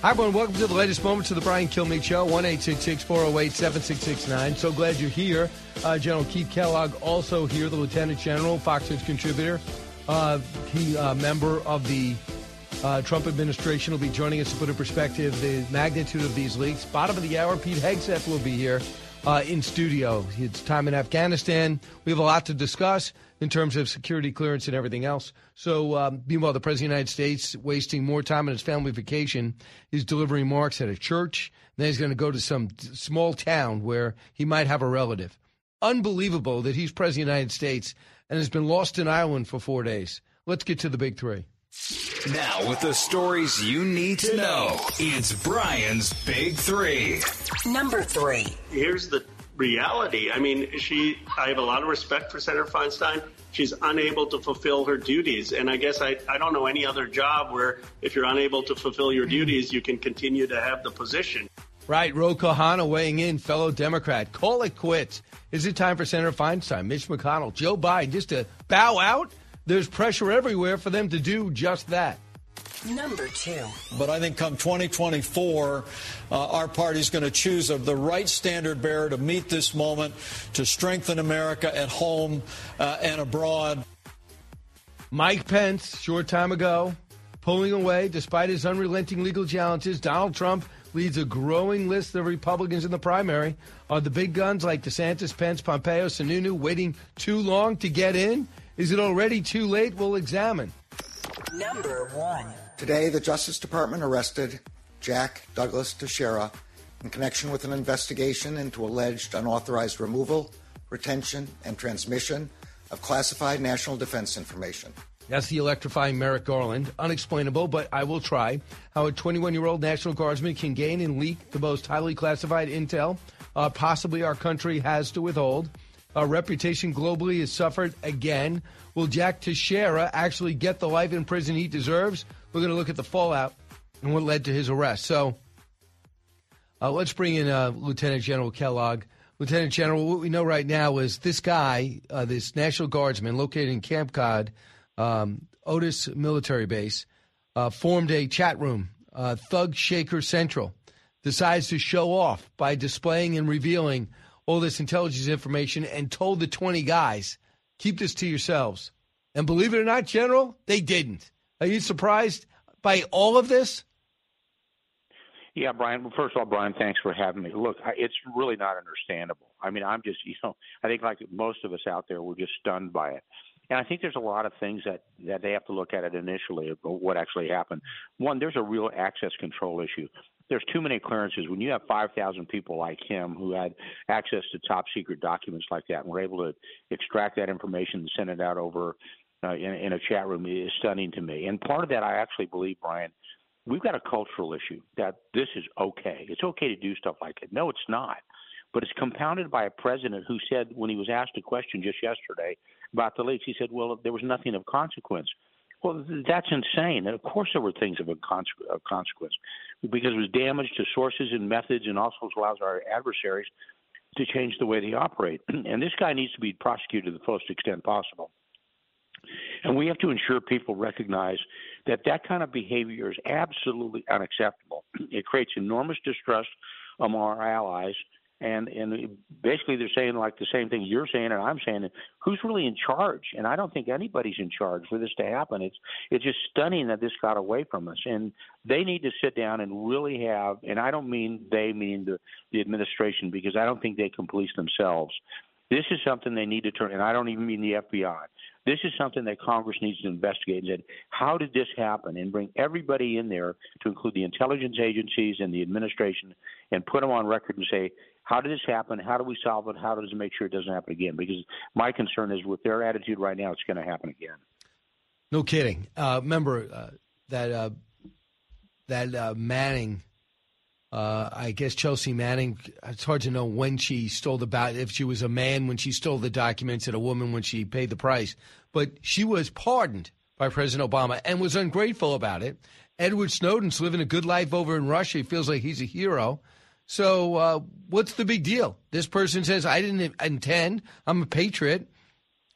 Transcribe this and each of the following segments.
Hi, everyone. Welcome to the latest moments of the Brian Kilmeade Show. 1 408 7669. So glad you're here. Uh, General Keith Kellogg also here, the Lieutenant General, Fox News contributor. Uh, he, uh, member of the uh, Trump administration, will be joining us to put in perspective the magnitude of these leaks. Bottom of the hour, Pete Hegseth will be here uh, in studio. It's time in Afghanistan. We have a lot to discuss in terms of security clearance and everything else. So, um, meanwhile, the President of the United States, wasting more time on his family vacation, is delivering marks at a church. Then he's going to go to some small town where he might have a relative. Unbelievable that he's President of the United States and has been lost in Ireland for four days. Let's get to the big three. Now, with the stories you need to know, it's Brian's Big Three. Number three. Here's the reality. I mean, she. I have a lot of respect for Senator Feinstein. She's unable to fulfill her duties, and I guess I, I don't know any other job where if you're unable to fulfill your duties, you can continue to have the position. Right, Ro Khanna weighing in, fellow Democrat. Call it quits. Is it time for Senator Feinstein, Mitch McConnell, Joe Biden just to bow out? There's pressure everywhere for them to do just that. Number two. But I think come 2024, uh, our party is going to choose a, the right standard bearer to meet this moment, to strengthen America at home uh, and abroad. Mike Pence, short time ago, pulling away despite his unrelenting legal challenges. Donald Trump leads a growing list of Republicans in the primary. Are the big guns like DeSantis, Pence, Pompeo, Sununu waiting too long to get in? Is it already too late? We'll examine. Number one. Today, the Justice Department arrested Jack Douglas Teixeira in connection with an investigation into alleged unauthorized removal, retention, and transmission of classified national defense information. That's the electrifying Merrick Garland. Unexplainable, but I will try. How a 21 year old National Guardsman can gain and leak the most highly classified intel uh, possibly our country has to withhold. Our reputation globally has suffered again. Will Jack Teixeira actually get the life in prison he deserves? We're going to look at the fallout and what led to his arrest. So uh, let's bring in uh, Lieutenant General Kellogg. Lieutenant General, what we know right now is this guy, uh, this National Guardsman located in Cape Cod, um, Otis Military Base, uh, formed a chat room, uh, Thug Shaker Central, decides to show off by displaying and revealing all this intelligence information and told the 20 guys, keep this to yourselves. And believe it or not, General, they didn't. Are you surprised by all of this? Yeah, Brian. Well, first of all, Brian, thanks for having me. Look, it's really not understandable. I mean, I'm just, you know, I think like most of us out there, we're just stunned by it. And I think there's a lot of things that that they have to look at it initially of what actually happened. One, there's a real access control issue. There's too many clearances. When you have 5,000 people like him who had access to top secret documents like that and were able to extract that information and send it out over uh, in, in a chat room is stunning to me. And part of that, I actually believe, Brian, we've got a cultural issue that this is okay. It's okay to do stuff like it. No, it's not. But it's compounded by a president who said, when he was asked a question just yesterday about the leaks, he said, well, there was nothing of consequence. Well, that's insane. And of course, there were things of, of consequence because it was damage to sources and methods and also allows our adversaries to change the way they operate. and this guy needs to be prosecuted to the fullest extent possible. And we have to ensure people recognize that that kind of behavior is absolutely unacceptable. It creates enormous distrust among our allies and and basically they're saying like the same thing you're saying and I'm saying who's really in charge? And I don't think anybody's in charge for this to happen. It's it's just stunning that this got away from us. And they need to sit down and really have and I don't mean they mean the the administration because I don't think they can police themselves. This is something they need to turn and I don't even mean the FBI this is something that Congress needs to investigate and said, how did this happen? And bring everybody in there to include the intelligence agencies and the administration and put them on record and say, how did this happen? How do we solve it? How does it make sure it doesn't happen again? Because my concern is with their attitude right now, it's going to happen again. No kidding. Uh, remember uh, that uh, that uh, Manning, uh, I guess Chelsea Manning. It's hard to know when she stole the ballot. If she was a man when she stole the documents, and a woman when she paid the price. But she was pardoned by President Obama and was ungrateful about it. Edward Snowden's living a good life over in Russia. He feels like he's a hero. So, uh, what's the big deal? This person says, I didn't intend. I'm a patriot.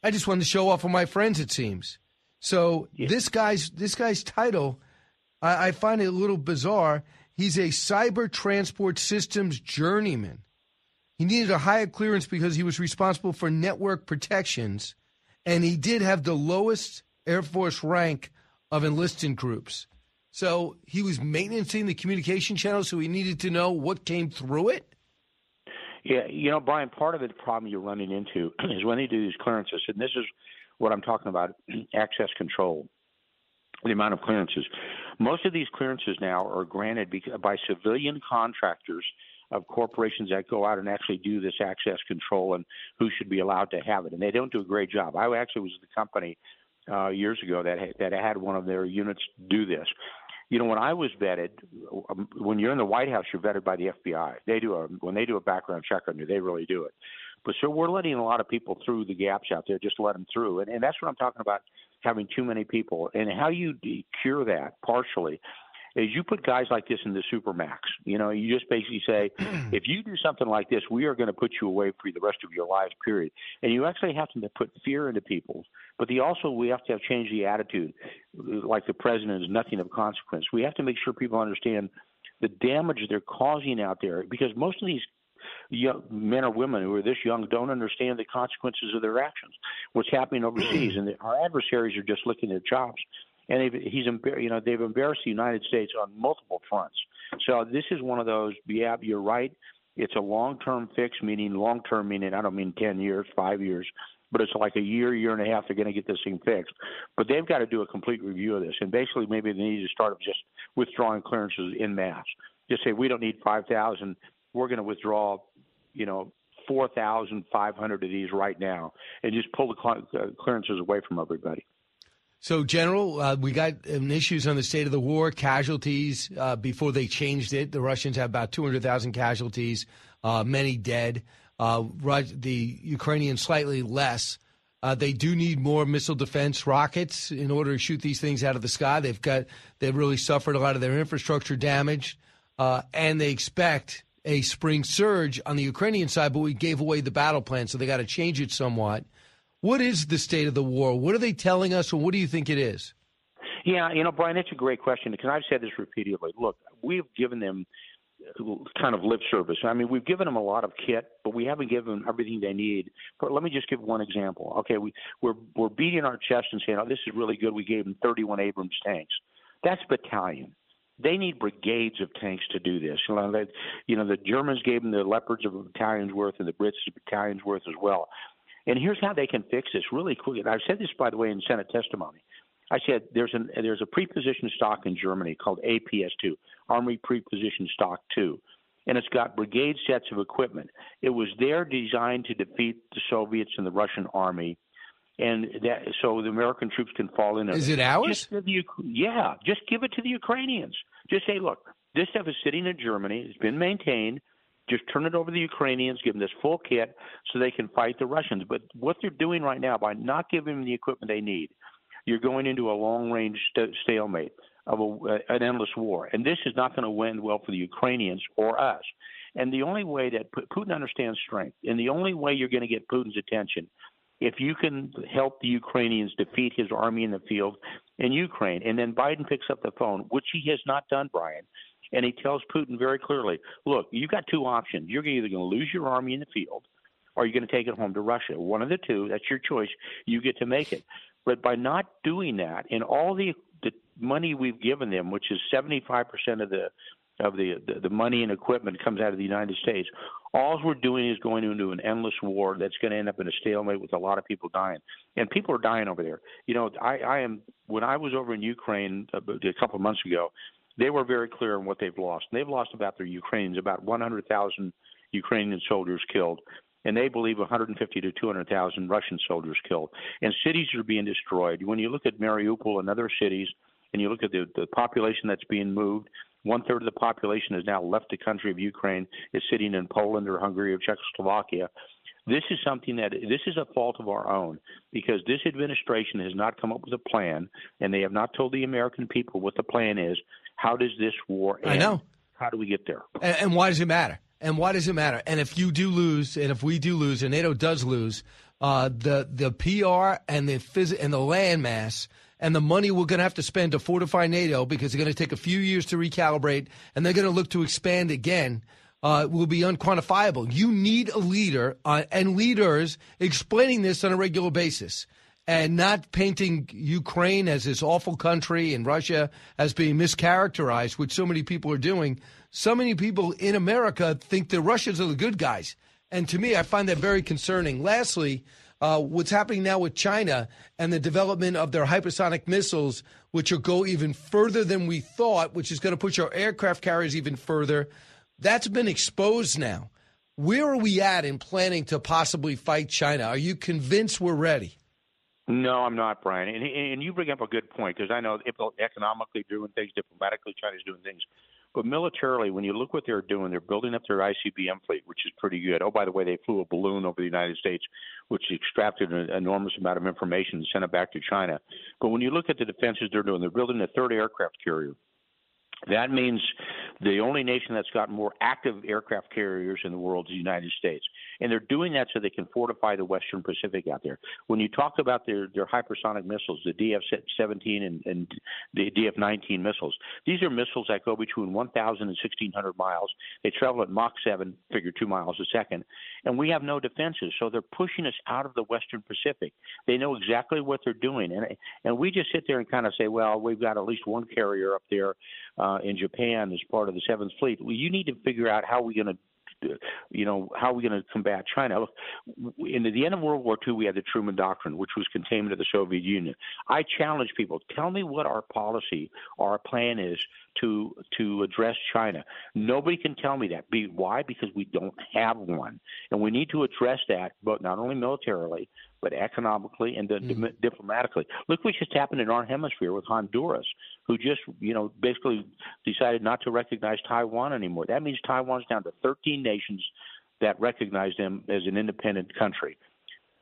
I just wanted to show off for my friends, it seems. So, yeah. this guy's this guy's title, I, I find it a little bizarre. He's a cyber transport systems journeyman. He needed a higher clearance because he was responsible for network protections, and he did have the lowest Air Force rank of enlisted groups. So he was maintaining the communication channel, so he needed to know what came through it. Yeah, you know, Brian, part of the problem you're running into is when they do these clearances, and this is what I'm talking about access control, the amount of clearances. Most of these clearances now are granted by civilian contractors of corporations that go out and actually do this access control and who should be allowed to have it. And they don't do a great job. I actually was the company uh, years ago that that had one of their units do this you know, when I was vetted, um, when you're in the White House, you're vetted by the FBI. They do a when they do a background check on you, they really do it. But so we're letting a lot of people through the gaps out there, just let them through, and, and that's what I'm talking about, having too many people, and how you cure that partially is you put guys like this in the supermax. You know, you just basically say, if you do something like this, we are going to put you away for the rest of your lives, period. And you actually have to put fear into people. But the also we have to have change the attitude, like the president is nothing of consequence. We have to make sure people understand the damage they're causing out there because most of these young men or women who are this young don't understand the consequences of their actions. What's happening overseas, mm-hmm. and the, our adversaries are just looking at jobs and he's you know they've embarrassed the United States on multiple fronts. So this is one of those. Yeah, you're right. It's a long-term fix, meaning long-term meaning I don't mean ten years, five years, but it's like a year, year and a half. They're going to get this thing fixed, but they've got to do a complete review of this, and basically maybe they need to start just withdrawing clearances in mass. Just say we don't need five thousand. We're going to withdraw, you know, 4,500 of these right now and just pull the uh, clearances away from everybody. So, General, uh, we got um, issues on the state of the war, casualties uh, before they changed it. The Russians have about 200,000 casualties, uh, many dead. Uh, the Ukrainians slightly less. Uh, they do need more missile defense rockets in order to shoot these things out of the sky. They've got they've really suffered a lot of their infrastructure damage, and they expect a spring surge on the Ukrainian side. But we gave away the battle plan, so they got to change it somewhat. What is the state of the war? What are they telling us, and what do you think it is? Yeah, you know, Brian, that's a great question because I've said this repeatedly. Look, we've given them uh, kind of lip service. I mean, we've given them a lot of kit, but we haven't given them everything they need. But let me just give one example. Okay, we, we're we're beating our chest and saying, "Oh, this is really good." We gave them 31 Abrams tanks. That's battalion. They need brigades of tanks to do this. You know, they, you know, the Germans gave them the Leopards of a battalion's worth, and the Brits a battalion's worth as well. And here's how they can fix this really quickly. And I've said this, by the way, in Senate testimony. I said there's an there's a prepositioned stock in Germany called APS2, Army Prepositioned Stock 2, and it's got brigade sets of equipment. It was there designed to defeat the Soviets and the Russian army, and that so the American troops can fall in. Is it ours? Just the, yeah, just give it to the Ukrainians. Just say, look, this stuff is sitting in Germany. It's been maintained. Just turn it over to the Ukrainians, give them this full kit so they can fight the Russians. But what they're doing right now by not giving them the equipment they need, you're going into a long range st- stalemate of a, uh, an endless war. And this is not going to win well for the Ukrainians or us. And the only way that Putin understands strength, and the only way you're going to get Putin's attention, if you can help the Ukrainians defeat his army in the field in Ukraine, and then Biden picks up the phone, which he has not done, Brian, and he tells Putin very clearly, look, you've got two options. You're either going to lose your army in the field or you're going to take it home to Russia. One of the two, that's your choice. You get to make it. But by not doing that, and all the, the money we've given them, which is 75% of the of the, the the money and equipment comes out of the United States. All we're doing is going into an endless war that's going to end up in a stalemate with a lot of people dying, and people are dying over there. You know, I, I am when I was over in Ukraine uh, a, a couple of months ago they were very clear on what they've lost. They've lost about their Ukrainians, about 100,000 Ukrainian soldiers killed, and they believe 150 to 200,000 Russian soldiers killed. And cities are being destroyed. When you look at Mariupol and other cities and you look at the, the population that's being moved, one third of the population has now left the country of Ukraine, is sitting in Poland or Hungary or Czechoslovakia. This is something that this is a fault of our own because this administration has not come up with a plan, and they have not told the American people what the plan is. How does this war end? I know. How do we get there? And, and why does it matter? And why does it matter? And if you do lose, and if we do lose, and NATO does lose, uh, the the PR and the phys- and the landmass and the money we're going to have to spend to fortify NATO because they're going to take a few years to recalibrate and they're going to look to expand again. Uh, will be unquantifiable. You need a leader uh, and leaders explaining this on a regular basis and not painting Ukraine as this awful country and Russia as being mischaracterized, which so many people are doing. So many people in America think the Russians are the good guys. And to me, I find that very concerning. Lastly, uh, what's happening now with China and the development of their hypersonic missiles, which will go even further than we thought, which is going to push our aircraft carriers even further. That's been exposed now. Where are we at in planning to possibly fight China? Are you convinced we're ready? No, I'm not, Brian. And, and you bring up a good point because I know economically doing things, diplomatically China's doing things, but militarily, when you look what they're doing, they're building up their ICBM fleet, which is pretty good. Oh, by the way, they flew a balloon over the United States, which extracted an enormous amount of information and sent it back to China. But when you look at the defenses they're doing, they're building a third aircraft carrier. That means the only nation that's got more active aircraft carriers in the world is the United States. And they're doing that so they can fortify the Western Pacific out there. When you talk about their, their hypersonic missiles, the DF 17 and, and the DF 19 missiles, these are missiles that go between 1,000 and 1,600 miles. They travel at Mach 7, figure two miles a second. And we have no defenses. So they're pushing us out of the Western Pacific. They know exactly what they're doing. And, and we just sit there and kind of say, well, we've got at least one carrier up there. Uh, in Japan as part of the Seventh Fleet. Well, you need to figure out how we're going to you know, how are we going to combat China? Look, in the end of World War II, we had the Truman Doctrine, which was containment of the Soviet Union. I challenge people: tell me what our policy, our plan is to to address China. Nobody can tell me that. Be, why? Because we don't have one, and we need to address that, but not only militarily, but economically and mm-hmm. diplomatically. Look what just happened in our hemisphere with Honduras, who just, you know, basically decided not to recognize Taiwan anymore. That means Taiwan's down to 13 nations that recognize them as an independent country.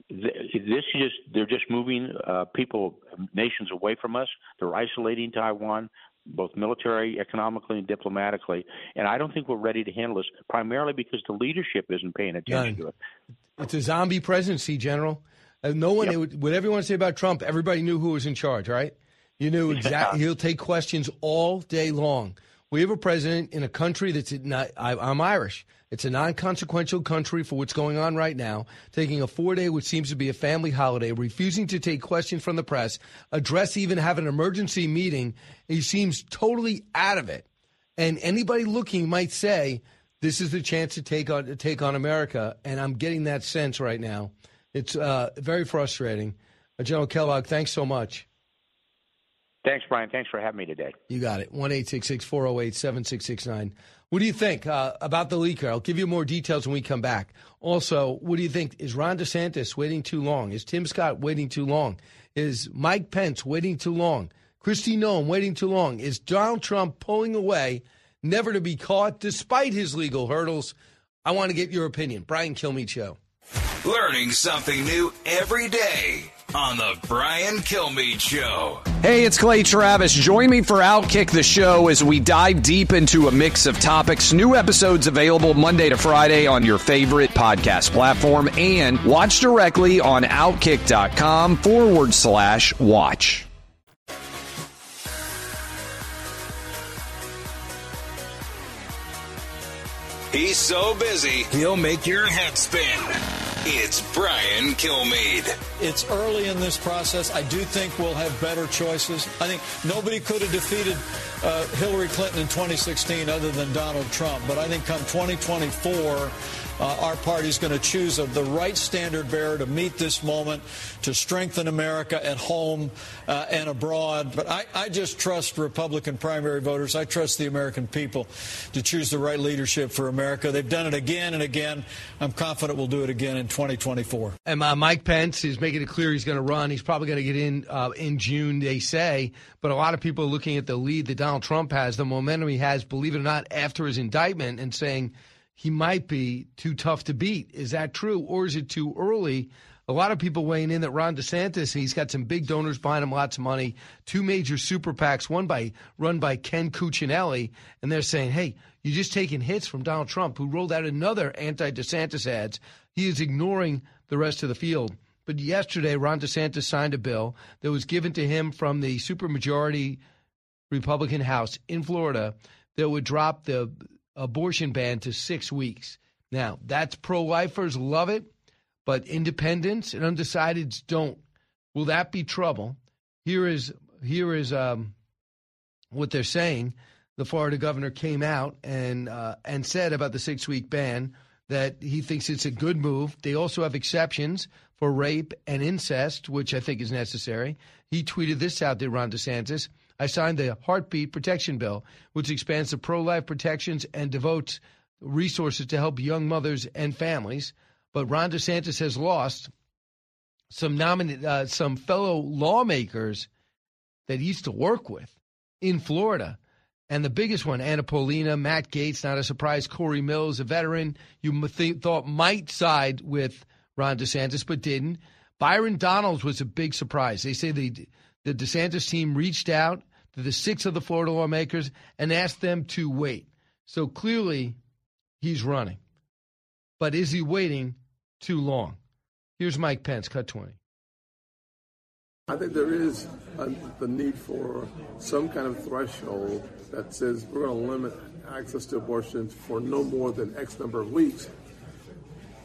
This just they're just moving uh, people, nations away from us. They're isolating Taiwan both military, economically, and diplomatically. And I don't think we're ready to handle this, primarily because the leadership isn't paying attention None. to it. It's a zombie presidency, General. Uh, no one, yep. what everyone say about Trump, everybody knew who was in charge, right? You knew exactly. He'll take questions all day long. We have a president in a country that's not, I, I'm Irish. It's a non consequential country for what's going on right now, taking a four day, which seems to be a family holiday, refusing to take questions from the press, address even have an emergency meeting. He seems totally out of it. And anybody looking might say, this is the chance to take on, to take on America. And I'm getting that sense right now. It's uh, very frustrating. Uh, General Kellogg, thanks so much. Thanks, Brian. Thanks for having me today. You got it. 1 408 7669. What do you think uh, about the leaker? I'll give you more details when we come back. Also, what do you think? Is Ron DeSantis waiting too long? Is Tim Scott waiting too long? Is Mike Pence waiting too long? Kristi Noem waiting too long? Is Donald Trump pulling away, never to be caught, despite his legal hurdles? I want to get your opinion. Brian Kilmeade Show. Learning something new every day on the Brian Kilmeade Show. Hey, it's Clay Travis. Join me for Outkick the Show as we dive deep into a mix of topics. New episodes available Monday to Friday on your favorite podcast platform and watch directly on outkick.com forward slash watch. He's so busy, he'll make your head spin. It's Brian Kilmeade. It's early in this process. I do think we'll have better choices. I think nobody could have defeated uh, Hillary Clinton in 2016 other than Donald Trump. But I think come 2024, uh, our party is going to choose the right standard bearer to meet this moment, to strengthen America at home uh, and abroad. But I, I just trust Republican primary voters. I trust the American people to choose the right leadership for America. They've done it again and again. I'm confident we'll do it again in 2024. And uh, Mike Pence is making it clear he's going to run. He's probably going to get in uh, in June, they say. But a lot of people are looking at the lead that Donald Trump has, the momentum he has, believe it or not, after his indictment, and saying he might be too tough to beat. Is that true, or is it too early? A lot of people weighing in that Ron DeSantis, he's got some big donors behind him, lots of money, two major super PACs, one by run by Ken Cuccinelli, and they're saying, "Hey, you're just taking hits from Donald Trump, who rolled out another anti-DeSantis ads. He is ignoring the rest of the field." But yesterday, Ron DeSantis signed a bill that was given to him from the supermajority Republican House in Florida that would drop the abortion ban to six weeks. Now, that's pro lifers love it, but independents and undecideds don't. Will that be trouble? Here is here is um, what they're saying. The Florida governor came out and uh, and said about the six week ban that he thinks it's a good move. They also have exceptions for rape and incest, which I think is necessary. He tweeted this out there, Ron DeSantis. I signed the Heartbeat Protection Bill, which expands the pro life protections and devotes resources to help young mothers and families. But Ron DeSantis has lost some nomin- uh, some fellow lawmakers that he used to work with in Florida. And the biggest one, Anna Paulina, Matt Gaetz, not a surprise, Corey Mills, a veteran you th- thought might side with Ron DeSantis, but didn't. Byron Donalds was a big surprise. They say the, the DeSantis team reached out the six of the Florida lawmakers and asked them to wait. So clearly, he's running. But is he waiting too long? Here's Mike Pence, cut 20. I think there is a, the need for some kind of threshold that says we're going to limit access to abortions for no more than X number of weeks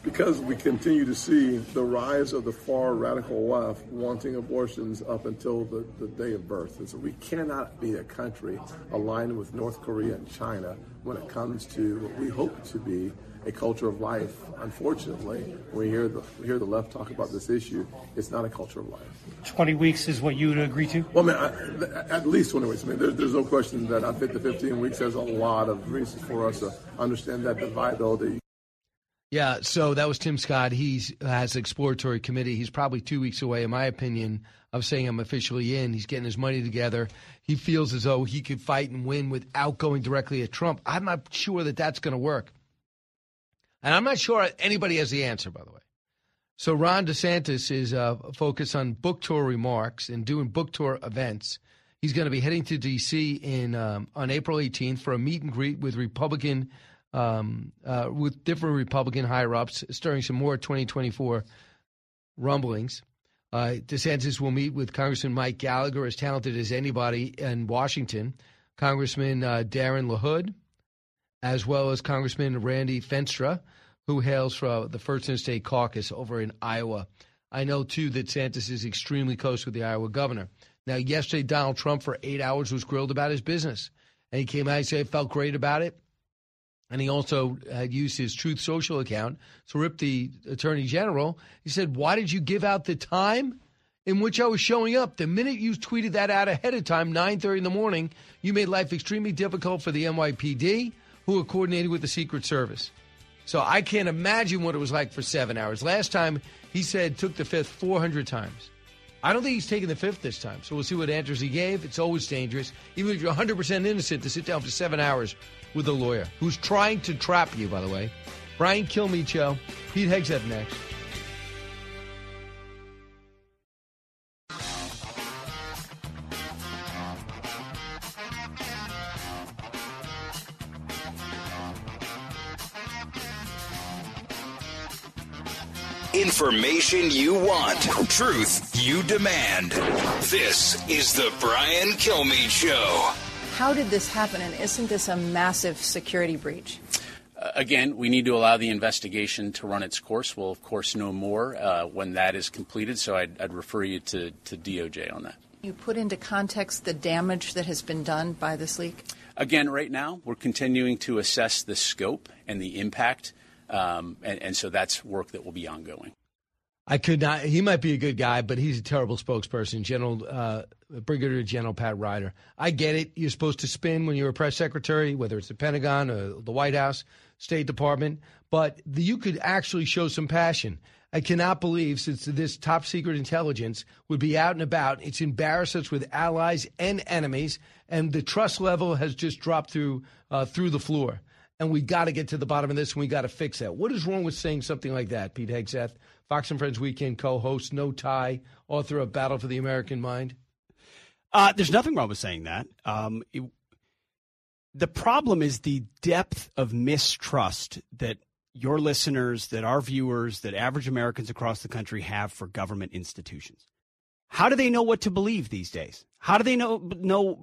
because we continue to see the rise of the far radical left wanting abortions up until the, the day of birth. And so we cannot be a country aligned with North Korea and China when it comes to what we hope to be a culture of life. Unfortunately, when we hear the we hear the left talk about this issue, it's not a culture of life. 20 weeks is what you would agree to? Well, I mean, I, at least 20 weeks. I mean, there, there's no question that I think the 15 weeks has a lot of reasons for us to understand that divide, though. The yeah, so that was Tim Scott. He has exploratory committee. He's probably two weeks away, in my opinion, of saying I'm officially in. He's getting his money together. He feels as though he could fight and win without going directly at Trump. I'm not sure that that's going to work. And I'm not sure anybody has the answer, by the way. So Ron DeSantis is uh, focused on book tour remarks and doing book tour events. He's going to be heading to D.C. in um, on April 18th for a meet and greet with Republican – um, uh, with different Republican higher ups, stirring some more 2024 rumblings. Uh, DeSantis will meet with Congressman Mike Gallagher, as talented as anybody in Washington, Congressman uh, Darin LaHood, as well as Congressman Randy Feenstra, who hails from the First Interstate Caucus over in Iowa. I know, too, that DeSantis is extremely close with the Iowa governor. Now, yesterday, Donald Trump, for eight hours, was grilled about his business. And he came out and said, he felt great about it. And he also had used his Truth Social account to rip the attorney general. He said, Why did you give out the time in which I was showing up? The minute you tweeted that out ahead of time, 9.30 in the morning, you made life extremely difficult for the NYPD, who are coordinated with the Secret Service. So I can't imagine what it was like for seven hours. Last time, he said took the fifth 400 times. I don't think he's taking the fifth this time. So we'll see what answers he gave. It's always dangerous, even if you're 100% innocent, to sit down for seven hours with a lawyer who's trying to trap you, by the way. Brian Kilmeade. Pete Hegseth next. Information you want, truth you demand. This is the Brian Kilmeade Show. How did this happen, and isn't this a massive security breach? Uh, again, we need to allow the investigation to run its course. We'll, of course, know more uh, when that is completed, so I'd, I'd refer you to, to DOJ on that. You put into context the damage that has been done by this leak? Again, right now, we're continuing to assess the scope and the impact Um, and, and so that's work that will be ongoing. I could not. He might be a good guy, but he's a terrible spokesperson. General uh, Brigadier General Pat Ryder. I get it. You're supposed to spin when you're a press secretary, whether it's the Pentagon or the White House, State Department, but the, you could actually show some passion. I cannot believe since this top secret intelligence would be out and about, it's embarrassed us with allies and enemies, and the trust level has just dropped through uh, through the floor. And we got to get to the bottom of this, and we got to fix that. What is wrong with saying something like that, Pete Hegseth? Fox and Friends Weekend co host, no tie, author of Battle for the American Mind? Uh, there's nothing wrong with saying that. Um, it, the problem is the depth of mistrust that your listeners, that our viewers, that average Americans across the country have for government institutions. How do they know what to believe these days? How do they know know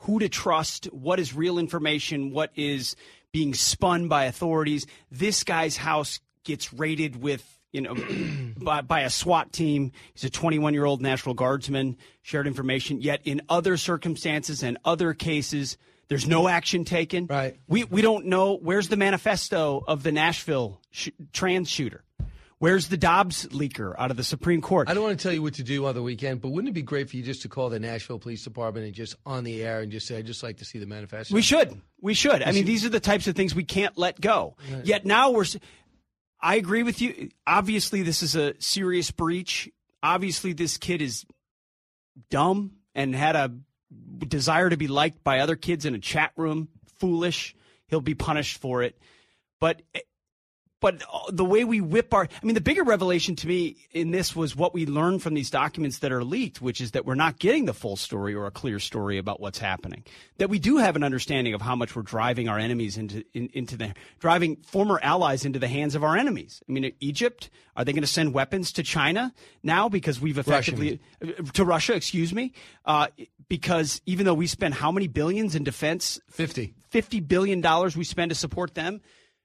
who to trust? What is real information? What is being spun by authorities? This guy's house gets raided with you know, by, by, a SWAT team. He's a 21 year old National Guardsman, shared information. Yet in other circumstances and other cases, there's no action taken. Right. We, we don't know where's the manifesto of the Nashville sh- trans shooter. Where's the Dobbs leaker out of the Supreme Court? I don't want to tell you what to do on the weekend, but wouldn't it be great for you just to call the Nashville Police Department and just on the air and just say, I'd just like to see the manifesto? We should. We should. I mean, these are the types of things we can't let go. Right. Yet now we're. I agree with you. Obviously, this is a serious breach. Obviously, this kid is dumb and had a desire to be liked by other kids in a chat room. Foolish. He'll be punished for it. But but the way we whip our i mean the bigger revelation to me in this was what we learned from these documents that are leaked which is that we're not getting the full story or a clear story about what's happening. That we do have an understanding of how much we're driving our enemies into in, into the driving former allies into the hands of our enemies. I mean egypt are they going to send weapons to china now because we've effectively to russia excuse me? Uh, because even though we spend how many billions in defense? 50 50 billion dollars we spend to support them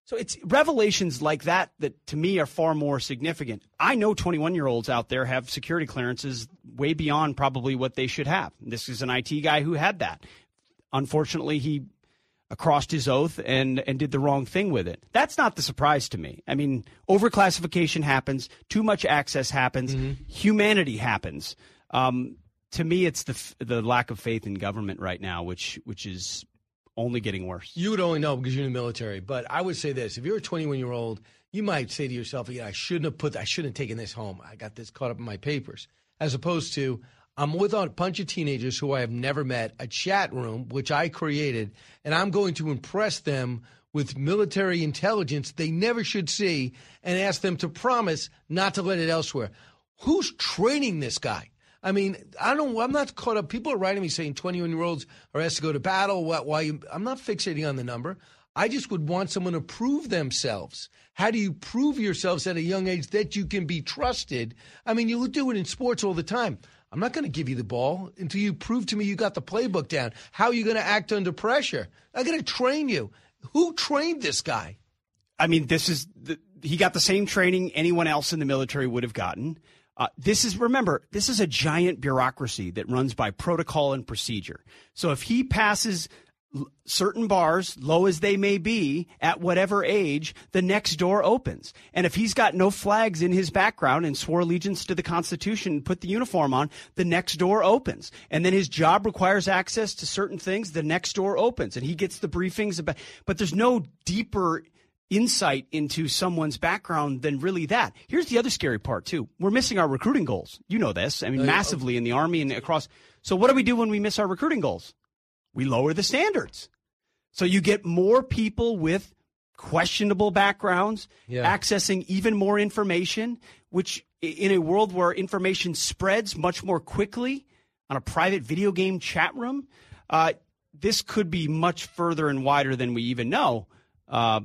so it's revelations like that that to me are far more significant. I know 21 year olds out there have security clearances way beyond probably what they should have. This is an IT guy who had that. Unfortunately, he crossed his oath and, and did the wrong thing with it. That's not the surprise to me. I mean, overclassification happens, too much access happens, mm-hmm. humanity happens. Um, to me, it's the the lack of faith in government right now, which which is only getting worse. You would only know because you're in the military. But I would say this: if you're a 21 year old, you might say to yourself, "Yeah, I shouldn't have put. I shouldn't have taken this home. I got this caught up in my papers." As opposed to, I'm with a bunch of teenagers who I have never met, a chat room which I created, and I'm going to impress them with military intelligence they never should see, and ask them to promise not to let it elsewhere. Who's training this guy? I mean, I don't. I'm not caught up. People are writing me saying 21 year olds are asked to go to battle. Why? why you, I'm not fixating on the number. I just would want someone to prove themselves. How do you prove yourselves at a young age that you can be trusted? I mean, you do it in sports all the time. I'm not going to give you the ball until you prove to me you got the playbook down. How are you going to act under pressure? I'm going to train you. Who trained this guy? I mean, this is the, he got the same training anyone else in the military would have gotten. Uh, this is, remember, this is a giant bureaucracy that runs by protocol and procedure. So if he passes certain bars, low as they may be, at whatever age, the next door opens. And if he's got no flags in his background and swore allegiance to the Constitution and put the uniform on, the next door opens. And then his job requires access to certain things, the next door opens. And he gets the briefings about, but there's no deeper insight into someone's background than really that. Here's the other scary part too. We're missing our recruiting goals. You know this. I mean, massively in the army and across. So what do we do when we miss our recruiting goals? We lower the standards. So you get more people with questionable backgrounds yeah. accessing even more information, which in a world where information spreads much more quickly on a private video game chat room, uh, this could be much further and wider than we even know. Uh,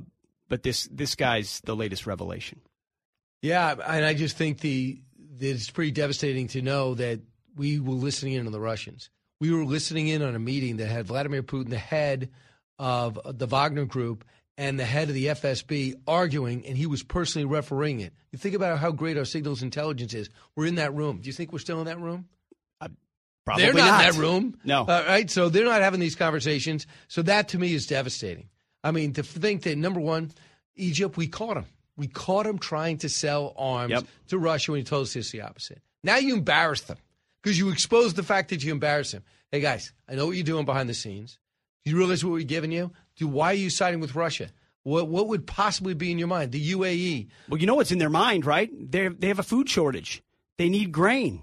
but this this guy's the latest revelation. Yeah, and I just think the it's pretty devastating to know that we were listening in on the Russians. We were listening in on a meeting that had Vladimir Putin, the head of the Wagner Group, and the head of the FSB arguing, and he was personally refereeing it. You think about how great our signals intelligence is. We're in that room. Do you think we're still in that room? Uh, probably they're not, not, in that room. No. All right. So they're not having these conversations. So that to me is devastating. I mean, to think that number one, Egypt, we caught him. We caught him trying to sell arms Yep. to Russia when he told us it's the opposite. Now you embarrass them because you exposed the fact that you embarrass him. Hey guys, I know what you're doing behind the scenes. Do you realize what we're giving you? Do why are you siding with Russia? What what would possibly be in your mind? The? UAE. Well, you know what's in their mind, right? They they have a food shortage. They need grain.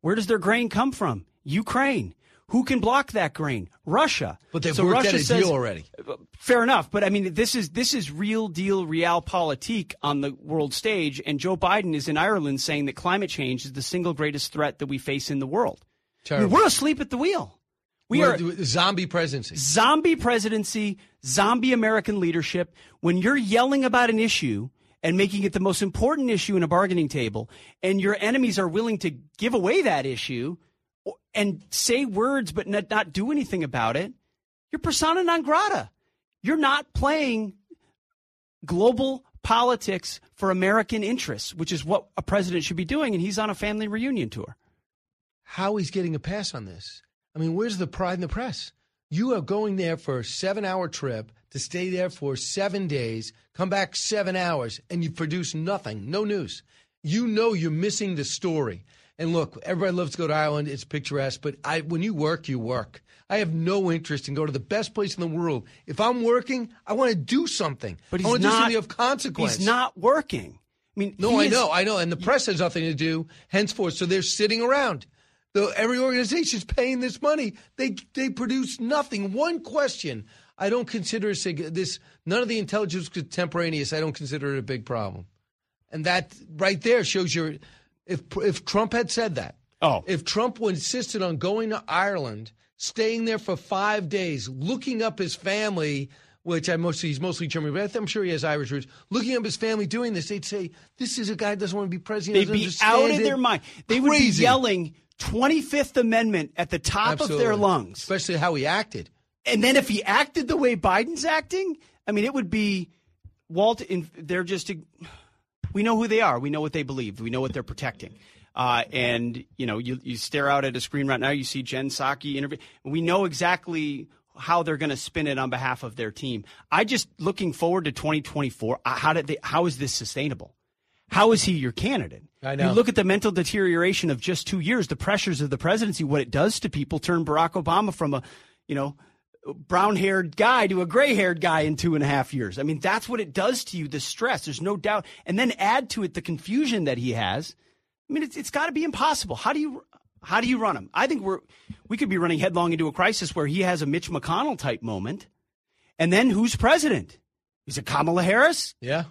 Where does their grain come from? Ukraine. Who can block that grain? Russia. But they've So worked Russia says- deal already. Fair enough, but I mean, this is this is real deal realpolitik on the world stage, and Joe Biden is in Ireland saying that climate change is the single greatest threat that we face in the world. I mean, we're asleep at the wheel. We We're are zombie presidency. zombie presidency, zombie American leadership. When you're yelling about an issue and making it the most important issue in a bargaining table, and your enemies are willing to give away that issue and say words but not, not do anything about it, you're persona non grata. You're not playing global politics for American interests, which is what a president should be doing, and he's on a family reunion tour. How he's getting a pass on this? I mean, where's the pride in the press? You are going there for a seven-hour trip to stay there for seven days, come back seven hours, and you produce nothing, no news. You know you're missing the story. And look, everybody loves to go to Ireland; it's picturesque. But I, when you work, you work. I have no interest in going to the best place in the world. If I'm working, I want to do something. But I he's want to do not- something of consequence. He's not working. I mean, No, I is- know, I know, and the press has nothing to do henceforth. So they're sitting around. Though every is paying this money, they they produce nothing. One question. I don't consider this. None of the intelligence contemporaneous. I don't consider it a big problem, and that right there shows your. If if Trump had said that, oh, if Trump insisted on going to Ireland, staying there for five days, looking up his family, which I mostly he's mostly German, but I'm sure he has Irish roots. Looking up his family doing this, they'd say this is a guy that doesn't want to be president. They'd be out of their mind. They would be yelling 25th Amendment at the top of their lungs. especially how he acted. And then if he acted the way Biden's acting, I mean, it would be Walt. In, they're just. A, we know who they are. We know what they believe. We know what they're protecting. Uh, and you know, you you stare out at a screen right now. You see Jen Psaki interview. We know exactly how they're going to spin it on behalf of their team. I just looking forward to 2024. uh, How did they? How is this sustainable? How is he your candidate? I know. You look at the mental deterioration of just two years, the pressures of the presidency, what it does to people. Turn Barack Obama from a, you know, brown haired guy to a gray haired guy in two and a half years. I mean, that's what it does to you, the stress. There's no doubt. And then add to it the confusion that he has. I mean, it's, it's got to be impossible. How do you. How do you run him? I think we're we could be running headlong into a crisis where he has a Mitch McConnell type moment, and then who's president? Is it Kamala Harris? Yeah,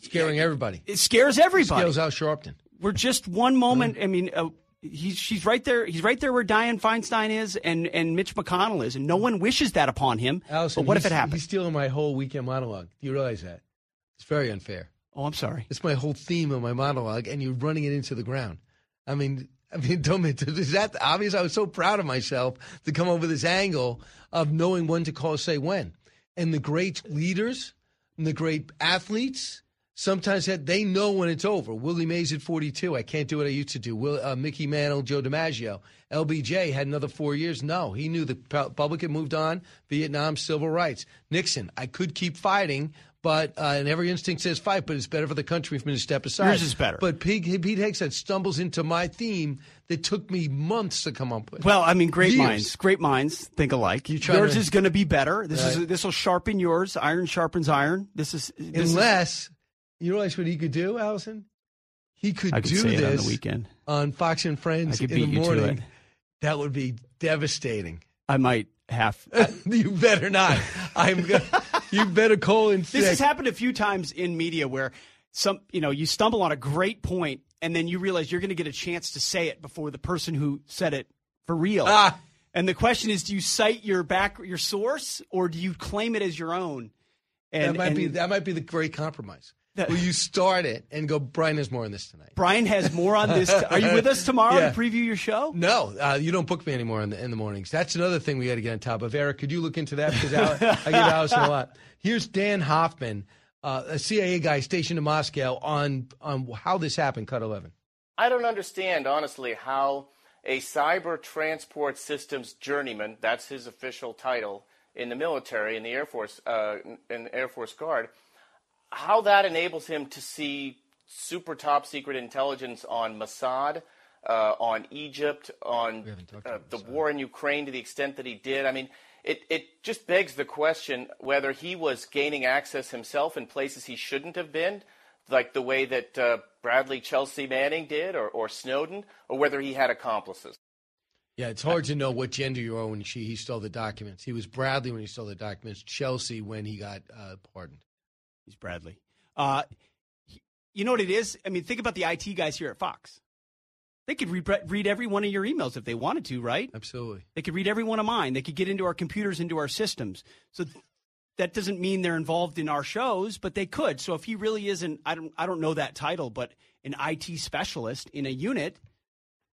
scaring everybody. It scares everybody. It Scares Al Sharpton. We're just one moment. I mean, uh, he's she's right there. He's right there where Dianne Feinstein is, and and Mitch McConnell is, and no one wishes that upon him. Allison, but what if it happens? He's stealing my whole weekend monologue. Do you realize that? It's very unfair. Oh, I'm sorry. It's my whole theme of my monologue, and you're running it into the ground. I mean, I mean, don't. Is that obvious? I was so proud of myself to come up with this angle of knowing when to call, say when, and the great leaders and the great athletes. Sometimes that they know when it's over. Willie Mays at 42. I can't do what I used to do. Will, uh, Mickey Mantle, Joe DiMaggio. LBJ had another four years. No, he knew the public had moved on. Vietnam, civil rights. Nixon, I could keep fighting, but uh, and every instinct says fight, but it's better for the country for me to step aside. Yours is better. But Pete, Pete Hegseth stumbles into my theme that took me months to come up with. Well, I mean, great Years. minds, great minds think alike. yours to- is going to be better. This is this will sharpen yours. Iron sharpens iron. This is this is- Unless you realize what he could do, Allison. He could, I could do this on the weekend. on Fox and Friends in the morning. That would be devastating. I might have. you better not. I'm. You better call in This has happened a few times in media where some, you know, you stumble on a great point and then you realize you're going to get a chance to say it before the person who said it for real. Ah. And the question is, do you cite your back, your source, or do you claim it as your own? And that might and be that might be the great compromise. That- Where you start it and go. Brian has more on this tonight. Brian has more on this. Are you with us tomorrow Yeah. to preview your show? No, uh, you don't book me anymore in the in the mornings. That's another thing we got to get on top of. Eric, could you look into that? Because Al- I give Allison a lot. Here's Dan Hoffman, uh, a CIA guy stationed in Moscow, on on how this happened. Cut eleven. I don't understand, honestly, how a cyber transport systems journeyman, that's his official title in the military, in the Air Force, uh, in the Air Force Guard, how that enables him to see super top secret intelligence on Mossad, uh, on Egypt, on uh, the war in Ukraine to the extent that he did. I mean, it, it just begs the question whether he was gaining access himself in places he shouldn't have been, like the way that uh, Bradley Chelsea Manning did or, or Snowden, or whether he had accomplices. Yeah, it's hard to know what gender you are when she, he stole the documents. He was Bradley when he stole the documents, Chelsea when he got uh, pardoned. He's Bradley. Uh, he- you know what it is? I mean, think about the IT guys here at Fox. They could read, read every one of your emails if they wanted to, right? Absolutely. They could read every one of mine. They could get into our computers, into our systems. So th- that doesn't mean they're involved in our shows, but they could. So if he really isn't, I don't, I don't know that title, but an IT specialist in a unit,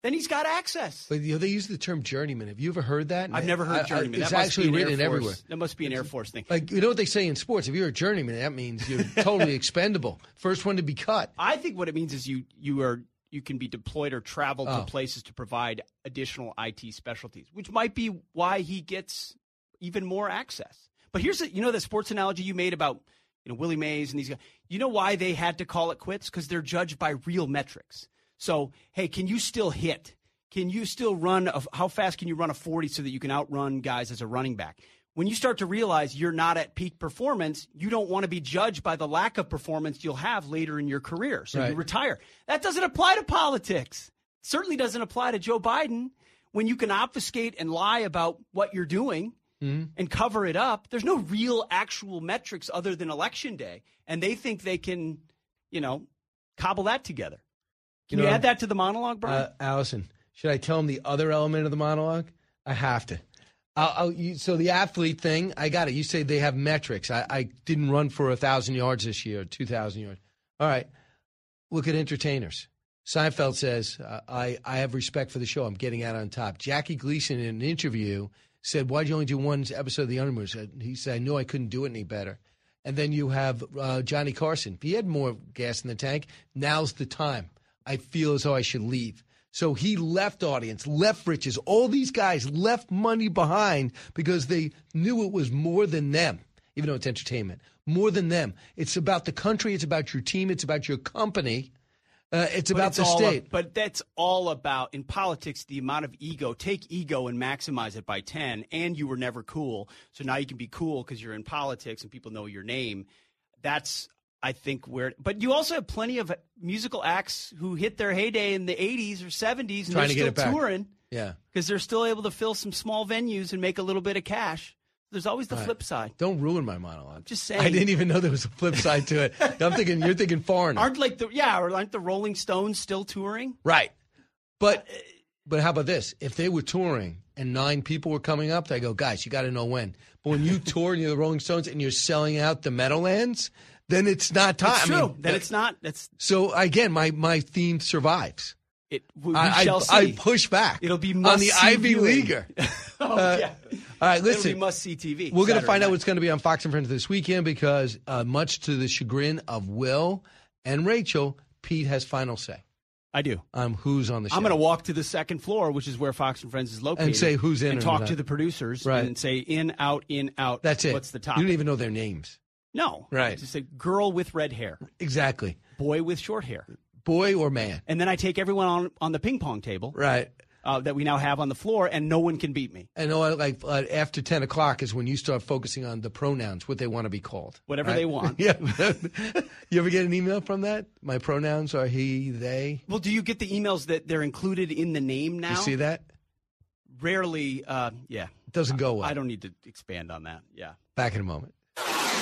then he's got access. But you know, they use the term journeyman. Have you ever heard that? I've never I- heard I- journeyman. it's actually written everywhere. That must be an Air Force thing. Like you know what they say in sports? If you're a journeyman, that means you're totally expendable. First one to be cut. I think what it means is you you are you can be deployed or travel Oh. to places to provide additional IT specialties, which might be why he gets even more access. But here's the, you know the sports analogy you made about you know Willie Mays and these guys. You know why they had to call it quits because they're judged by real metrics. So hey, can you still hit? Can you still run? A, how fast can you run a 40 so that you can outrun guys as a running back? When you start to realize you're not at peak performance, you don't want to be judged by the lack of performance you'll have later in your career. So you retire. That doesn't apply to politics. Certainly doesn't apply to Joe Biden. When you can obfuscate and lie about what you're doing mm-hmm. and cover it up, there's no real actual metrics other than election day. And they think they can, you know, cobble that together. Can you, know, add that to the monologue, Brian? Uh, Allison, should I tell him the other element of the monologue? I have to. I'll, I'll, you, so the athlete thing, I got it. You say they have metrics. I, I didn't run for a thousand yards this year, two thousand yards. All right. Look at entertainers. Seinfeld says, uh, I, I have respect for the show. I'm getting out on top. Jackie Gleason in an interview said, Why'd you only do one episode of The Honeymooners? Uh, He said, I knew I couldn't do it any better. And then you have uh, Johnny Carson. If he had more gas in the tank, now's the time. I feel as though I should leave. So he left audience, left riches. All these guys left money behind because they knew it was more than them, even though it's entertainment. More than them. It's about the country. It's about your team. It's about your company. Uh, it's But about it's the state. but that's all about in politics the amount of ego. Take ego and maximize it by ten. And you were never cool, so now you can be cool because you're in politics and people know your name. That's I think where. But you also have plenty of musical acts who hit their heyday in the '80s or '70s and Trying they're still touring yeah. because they're still able to fill some small venues and make a little bit of cash. There's always the All right. flip side. Don't ruin my monologue. Just saying. I didn't even know there was a flip side to it. I'm thinking you're thinking foreigner. Aren't like the yeah, or aren't the Rolling Stones still touring? Right. But uh, uh, but how about this? If they were touring and nine people were coming up, they go, guys, you got to know when. But when you tour and you're the Rolling Stones and you're selling out the Meadowlands, then it's not time. It's I true. mean, then it's not. That's so again, my my theme survives. it. We, I, shall I, see. I push back. It'll be on the Ivy viewing. Leaguer. oh Uh, yeah. All right, It'll listen. be must see TV. We're going to find out what's going to be on Fox and Friends this weekend because, uh, much to the chagrin of Will and Rachel, Pete has final say. I do. Um, who's on the show? I'm going to walk to the second floor, which is where Fox and Friends is located, and say who's in and talk to the producers, Right. and say in, out, in, out. That's it. What's the top? You don't even know their names. No, Right. Just a girl with red hair, Exactly. boy with short hair, Boy or man. and then I take everyone on on the ping pong table Right. uh, that we now have on the floor, and no one can beat me. And uh, like uh, after 10 o'clock is when you start focusing on the pronouns, what they want to be called. Whatever right? they want. yeah. you ever get an email from that? My pronouns are he, they. Well, do you get the emails that they're included in the name now? You see that? Rarely. Uh, yeah. It doesn't go well. I don't need to expand on that. Yeah. Back in a moment.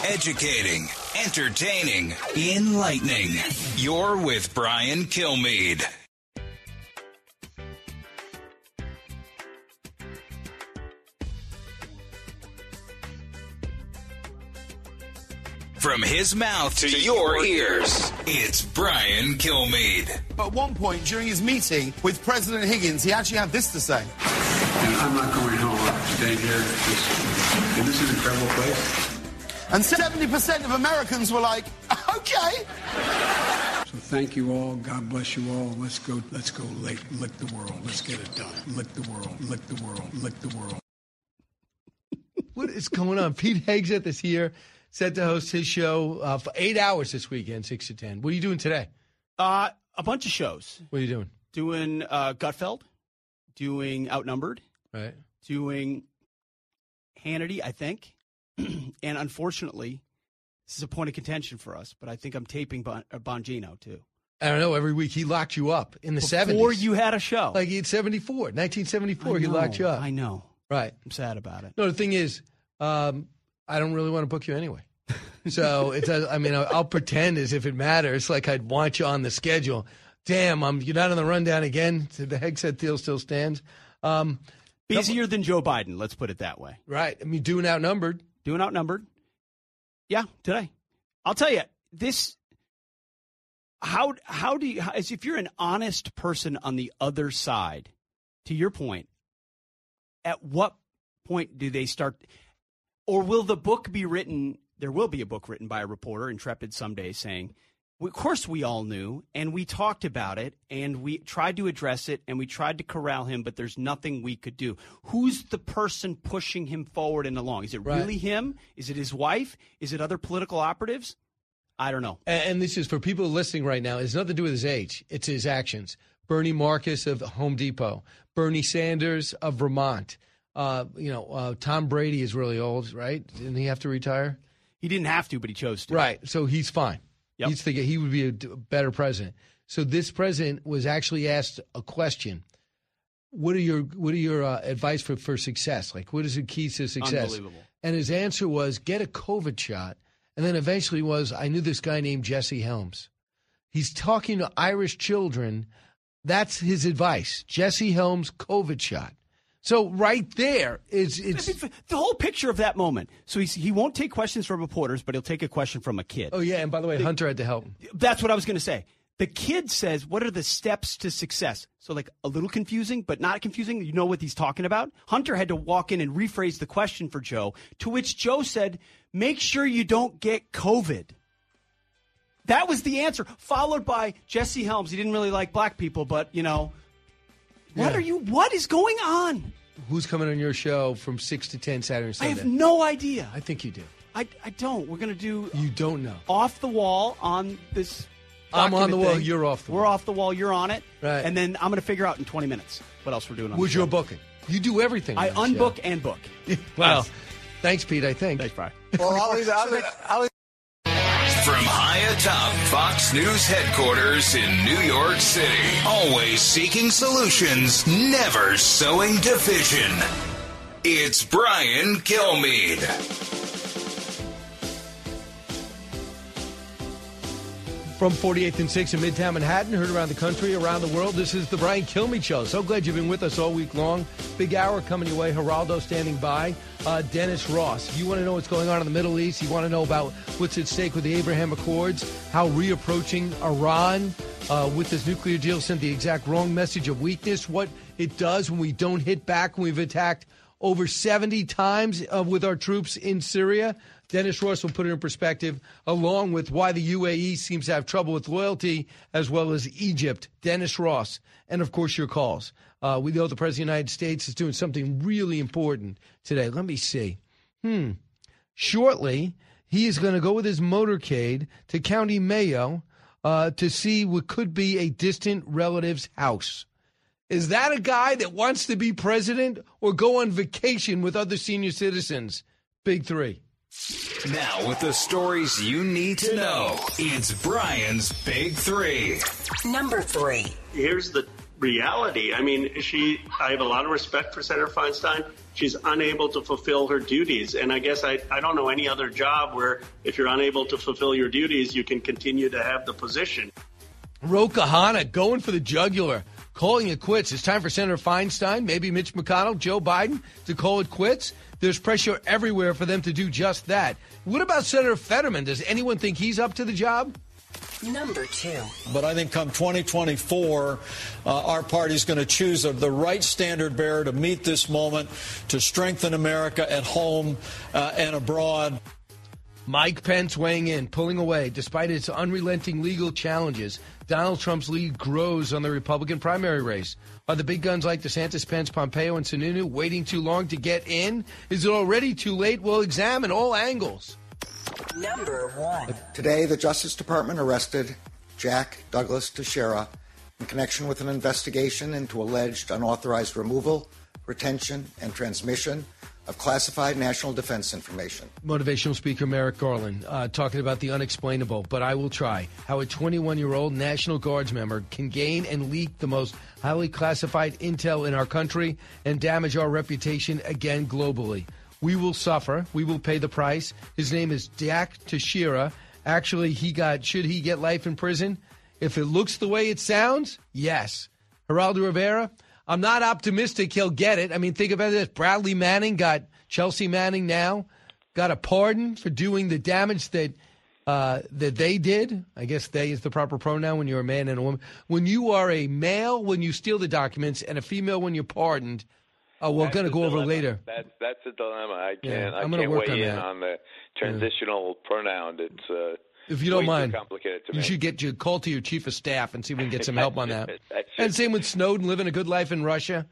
Educating, entertaining, enlightening. You're with Brian Kilmeade. From his mouth to your ears, it's Brian Kilmeade. At one point during his meeting with President Higgins, he actually had this to say. And I'm not going home. I'm staying here. This, and this is an incredible place. And 70% of Americans were like, okay. So thank you all. God bless you all. Let's go. Let's go. Lick, lick the world. Let's get it done. Lick the world. Lick the world. Lick the world. What is going on? Pete Hegseth is here set to host his show uh, for eight hours this weekend, six to ten. What are you doing today? Uh, a bunch of shows. What are you doing? Doing uh, Gutfeld, doing Outnumbered, Right. doing Hannity, I think. and unfortunately, this is a point of contention for us, but I think I'm taping bon- uh, Bongino too. I don't know. Every week he locked you up in the seventies. Before seventies. you had a show. like in 74, 1974, I he locked you up. I know. Right. I'm sad about it. No, the thing is, um, I don't really want to book you anyway. So it's. I mean, I'll, I'll pretend as if it matters, like I'd want you on the schedule. Damn, I'm you're not on the rundown again. The headset deal still stands. Um, Busier than Joe Biden, let's put it that way. right. I mean, doing outnumbered. Doing outnumbered. Yeah, today. I'll tell you, this how how do you as if you're an honest person on the other side, to your point, at what point do they start or will the book be written there will be a book written by a reporter, intrepid someday, saying, of course we all knew and we talked about it and we tried to address it and we tried to corral him but there's nothing we could do who's the person pushing him forward and along is it Right. really him is it his wife is it other political operatives i don't know And, and this is for people listening right now. It's nothing to do with his age. It's his actions. Bernie Marcus of Home Depot, Bernie Sanders of Vermont. Uh, you know, uh, Tom Brady is really old, right? Didn't he have to retire? he didn't have to but he chose to Right. So he's fine. Yep. He's thinking he would be a better president. So this president was actually asked a question. What are your What are your uh, advice for for success? Like, what is the keys to success? Unbelievable. And his answer was get a COVID shot. And then eventually was I knew this guy named Jesse Helms. He's talking to Irish children. That's his advice. Jesse Helms COVID shot. So right there is it's the whole picture of that moment so he's, he won't take questions from reporters but he'll take a question from a kid Oh yeah, and by the way, Hunter had to help. That's what I was going to say. The kid says, What are the steps to success? So, like, a little confusing, but not confusing. You know what he's talking about? Hunter had to walk in and rephrase the question for Joe, to which Joe said, Make sure you don't get COVID. That was the answer, followed by Jesse Helms. He didn't really like black people, but, you know, what Yeah. are you, what is going on? Who's coming on your show from six to ten Saturday and I have no idea. I think you do. I, I don't. We're going to do You don't know. off the wall on this. I'm on the document wall, you're off the We're off the wall. You're on it. Right. And then I'm going to figure out in 20 minutes what else we're doing. on What's the your booking? You do everything. I unbook show. and book. Well, thanks, Pete. I think. Thanks, Brian. Well, I'll leave, I'll leave, I'll leave From high atop Fox News headquarters in New York City, always seeking solutions, never sowing division. It's Brian Kilmeade. From 48th and 6th in Midtown Manhattan, heard around the country, around the world. This is the Brian Kilmeade Show. So glad you've been with us all week long. Big hour coming your way. Geraldo standing by. Uh, Dennis Ross. You want to know what's going on in the Middle East? You want to know about what's at stake with the Abraham Accords? How reapproaching Iran uh, with this nuclear deal sent the exact wrong message of weakness? What it does when we don't hit back when we've attacked over 70 times uh, with our troops in Syria. Dennis Ross will put it in perspective, along with why the UAE seems to have trouble with loyalty, as well as Egypt. Dennis Ross, and of course, your calls. Uh, we know the President of the United States is doing something really important today. Let me see. Hmm. Shortly, he is going to go with his motorcade to County Mayo uh, to see what could be a distant relative's house. Is that a guy that wants to be president or go on vacation with other senior citizens? Big three. Now, with the stories you need to know, it's Brian's Big Three. Number three. Here's the reality. I mean, she. I have a lot of respect for Senator Feinstein. She's unable to fulfill her duties, and I guess I, I don't know any other job where if you're unable to fulfill your duties, you can continue to have the position. Ro Khanna going for the jugular, calling it quits. It's time for Senator Feinstein, maybe Mitch McConnell, Joe Biden to call it quits. There's pressure everywhere for them to do just that. What about Senator Fetterman? Does anyone think he's up to the job? Number two. But I think come 2024, uh, our party's going to choose a, the right standard bearer to meet this moment, to strengthen America at home uh, and abroad. Mike Pence weighing in, pulling away. Despite its unrelenting legal challenges, Donald Trump's lead grows on the Republican primary race. Are the big guns like DeSantis, Pence, Pompeo, and Sununu waiting too long to get in? Is it already too late? We'll examine all angles. Number one. Today, the Justice Department arrested Jack Douglas Teixeira in connection with an investigation into alleged unauthorized removal, retention, and transmission of classified national defense information. Motivational speaker Merrick Garland uh, talking about the unexplainable, but I will try. How a 21 year old National Guards member can gain and leak the most highly classified intel in our country and damage our reputation again globally. We will suffer. We will pay the price. His name is Jack Teixeira. Actually, he got, should he get life in prison? If it looks the way it sounds, yes. Geraldo Rivera, I'm not optimistic he'll get it. I mean, think about this. Bradley Manning got Chelsea Manning now got a pardon for doing the damage that uh, that they did. I guess they is the proper pronoun when you're a man and a woman. When you are a male, when you steal the documents, and a female when you're pardoned. Uh, we're going to go over later. That's that's a dilemma. I can't. I'm I gonna can't work weigh on in that. on the transitional pronoun. It's uh, If you don't mind, complicated you me. should get your call to your chief of staff and see if we can get some help on that. And same with Snowden living a good life in Russia.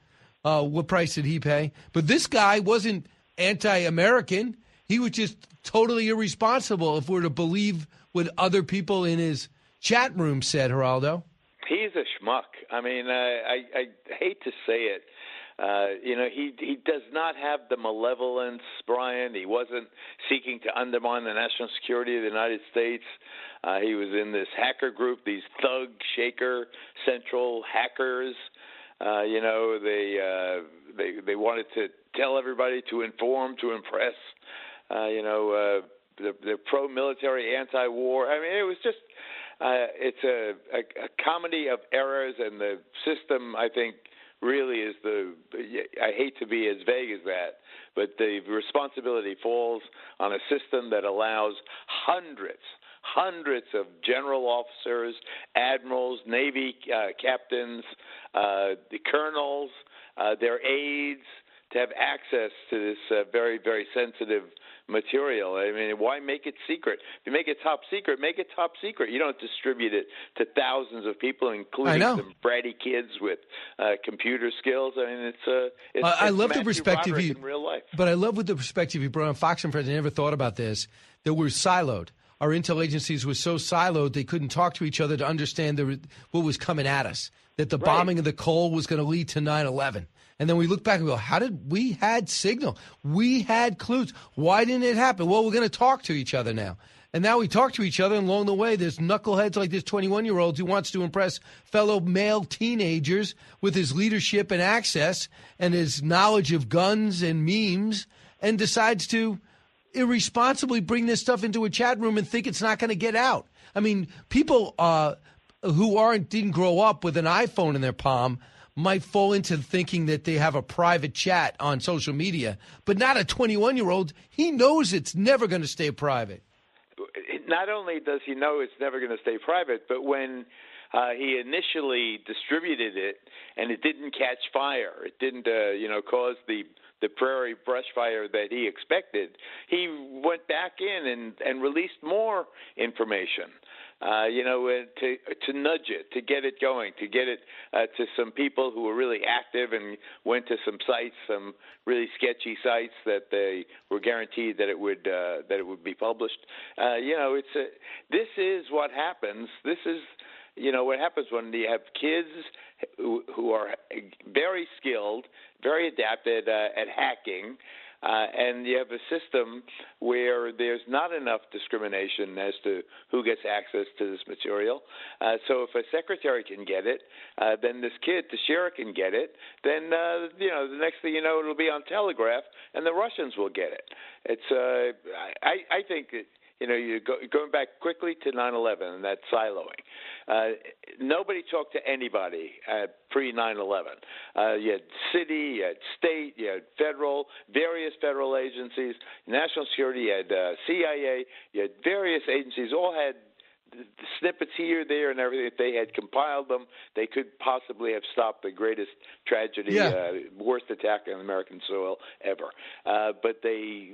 Uh, what price did he pay? But this guy wasn't anti-American. He was just totally irresponsible. If we're to believe what other people in his chat room said, Geraldo. He's a schmuck. I mean, uh, I I hate to say it. Uh, you know, he he does not have the malevolence, Brian. He wasn't seeking to undermine the national security of the United States. Uh, he was in this hacker group, these thug shaker central hackers. Uh, you know, they uh, they they wanted to tell everybody to inform, to impress. Uh, you know, uh, they're pro-military, anti-war. I mean, it was just uh, it's a, a, a comedy of errors, and the system, I think, really is the. I hate to be as vague as that, but the responsibility falls on a system that allows hundreds, hundreds of general officers, admirals, navy uh, captains, uh, the colonels, uh, their aides to have access to this uh, very, very sensitive material. I mean, why make it secret? If you make it top secret, make it top secret. You don't distribute it to thousands of people, including some bratty kids with uh, computer skills. I mean, it's uh, it's, Uh, I it's love the perspective Broderick you, in real life. but I love with the perspective you brought on Fox and Friends. I never thought about this. That we're siloed. Our intel agencies were so siloed they couldn't talk to each other to understand the, what was coming at us. That the bombing of the Cole was going to lead to 9/11. And then we look back and go, how did we had signal? We had clues. Why didn't it happen? Well, we're going to talk to each other now. And now we talk to each other, and along the way, there's knuckleheads like this 21 year old who wants to impress fellow male teenagers with his leadership and access and his knowledge of guns and memes, and decides to irresponsibly bring this stuff into a chat room and think it's not going to get out. I mean, people uh, who aren't didn't grow up with an iPhone in their palm might fall into thinking that they have a private chat on social media, but not a 21 year old. He knows it's never going to stay private. not only does he know it's never going to stay private, but when uh, he initially distributed it and it didn't catch fire, it didn't, uh, you know, cause the the prairie brush fire that he expected. He went back in and and released more information. Uh, you know, uh, to to nudge it, to get it going, to get it uh, to some people who were really active and went to some sites, some really sketchy sites that they were guaranteed that it would uh, that it would be published. Uh, you know, it's a, this is what happens. This is you know what happens when you have kids who, who are very skilled, very adapted uh, at hacking. Uh, and you have a system where there's not enough discrimination as to who gets access to this material. Uh, so if a secretary can get it, uh, then this kid, Teixeira, can get it. Then uh, you know the next thing you know, it'll be on Telegraph, and the Russians will get it. It's uh, I, I think you know, you're go, going back quickly to 9/11 and that siloing. Uh, nobody talked to anybody uh, pre 9/11. Uh, you had city, you had state, you had federal, various federal agencies, national security, you had uh, CIA, you had various agencies, all had snippets here, there, and everything. If they had compiled them, they could possibly have stopped the greatest tragedy, Yeah. uh, worst attack on American soil ever. Uh, but they,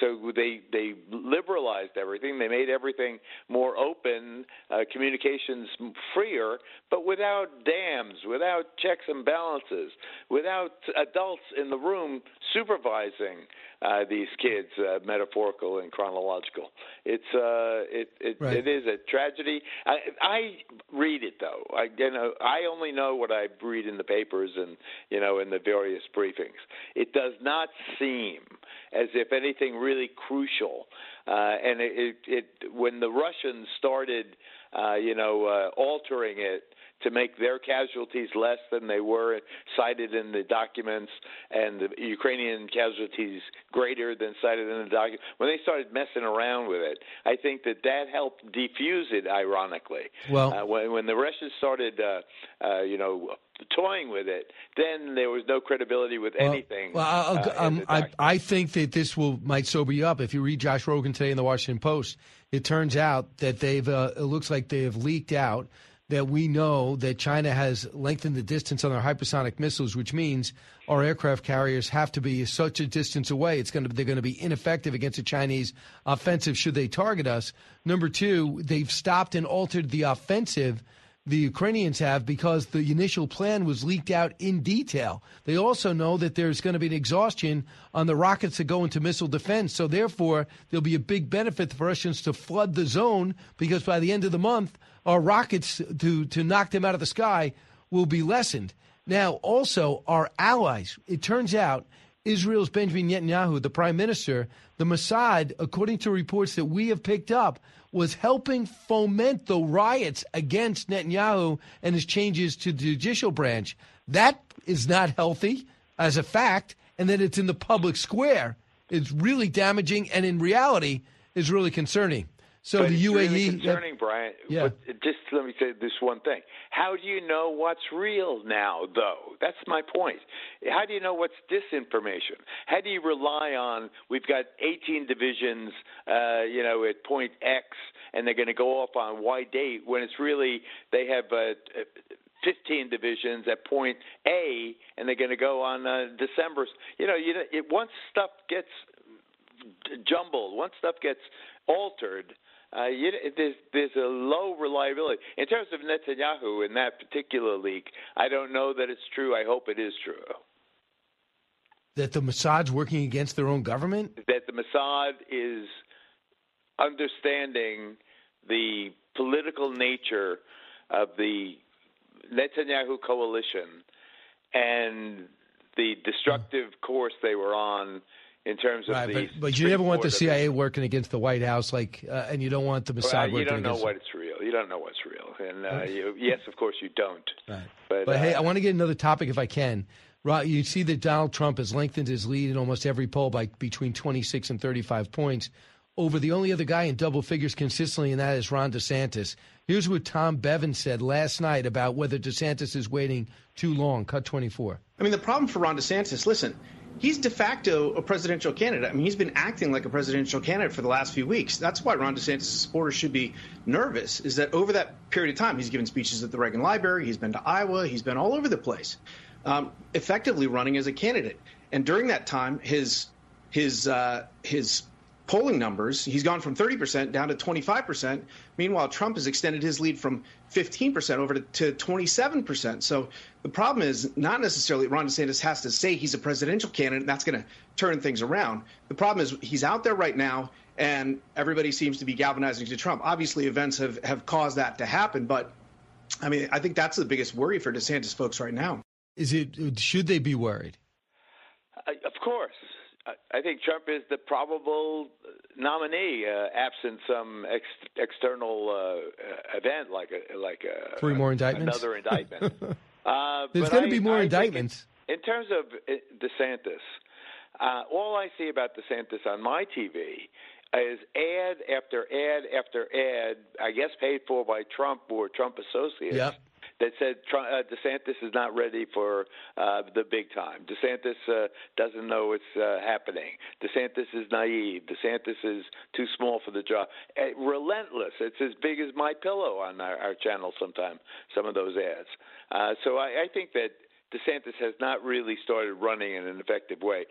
so they they liberalized everything. They made everything more open, uh, communications freer, but without dams, without checks and balances, without adults in the room supervising uh, these kids, uh, metaphorical and chronological. It's uh, it it, Right. it is a tragedy. I, I read it though. I you know I only know what I read in the papers and you know in the various briefings. It does not seem as if anything really crucial. Uh, and it, it, it when the Russians started, uh, you know, uh, altering it to make their casualties less than they were cited in the documents, and the Ukrainian casualties greater than cited in the document. When they started messing around with it, I think that that helped defuse it. Ironically, Well- uh, when, when the Russians started, uh, uh, you know, toying with it, then there was no credibility with anything. Well, I'll, uh, um, I, I think that this will might sober you up. If you read Josh Rogin today in the Washington Post, it turns out that they've uh, it looks like they have leaked out that we know that China has lengthened the distance on their hypersonic missiles, which means our aircraft carriers have to be such a distance away. It's going to they're going to be ineffective against a Chinese offensive should they target us. Number two, they've stopped and altered the offensive the Ukrainians have because the initial plan was leaked out in detail. They also know that there's going to be an exhaustion on the rockets that go into missile defense. So, therefore, there'll be a big benefit for Russians to flood the zone because by the end of the month, our rockets to, to knock them out of the sky will be lessened. Now, also, our allies, it turns out Israel's Benjamin Netanyahu, the prime minister, the Mossad, according to reports that we have picked up, was helping foment the riots against Netanyahu and his changes to the judicial branch. That is not healthy as a fact, and that it's in the public square. It's really damaging, and in reality, is really concerning. So but the UAE, really concerning, Brian. Yeah. But just let me say this one thing: How do you know what's real now, though? That's my point. How do you know what's disinformation? How do you rely on? We've got 18 divisions, uh, you know, at point X, and they're going to go off on Y date when it's really they have. Uh, 15 divisions at point A, and they're going to go on uh, December. You know, you it, once stuff gets jumbled, once stuff gets altered, uh, you, there's there's a low reliability in terms of Netanyahu in that particular leak. I don't know that it's true. I hope it is true that the Mossad's working against their own government. that the Mossad is understanding the political nature of the Netanyahu coalition and the destructive course they were on in terms of Right, the. but, but you never want the Court of CIA working against the White House, like, uh, and you don't want the Mossad Well, working you don't know what's real. You don't know what's real, and uh, you, yes, of course you don't. Right. But, But hey, uh, I want to get another topic if I can. Right, you see that Donald Trump has lengthened his lead in almost every poll by between 26 and 35 points over the only other guy in double figures consistently, and that is Ron DeSantis. Here's what Tom Bevan said last night about whether DeSantis is waiting too long. Cut 24. I mean, the problem for Ron DeSantis, listen, he's de facto a presidential candidate. I mean, he's been acting like a presidential candidate for the last few weeks. That's why Ron DeSantis' supporters should be nervous, is that over that period of time, he's given speeches at the Reagan Library, he's been to Iowa, he's been all over the place, um, effectively running as a candidate. And during that time, his his uh, his polling numbers, he's gone from 30% down to 25%. Meanwhile, Trump has extended his lead from 15% over to, to 27%. So the problem is not necessarily Ron DeSantis has to say he's a presidential candidate, and that's going to turn things around. The problem is he's out there right now, and everybody seems to be galvanizing to Trump. Obviously, events have, have caused that to happen, but I mean, I think that's the biggest worry for DeSantis folks right now. Is it? Should they be worried? Uh, of course. I- I think Trump is the probable nominee, uh, absent some ex- external uh, event like a like a Three more indictments? another indictment. uh, There's going to be more I indictments. In, in terms of uh, DeSantis, uh, all I see about DeSantis on my TV is ad after ad after ad, I guess paid for by Trump or Trump associates, Yep. That said uh, DeSantis is not ready for uh, the big time. DeSantis uh, doesn't know what's uh, happening. DeSantis is naive. DeSantis is too small for the job. Uh, relentless. It's as big as my pillow on our, our channel. Sometimes some of those ads. Uh, so I, I think that DeSantis has not really started running in an effective way.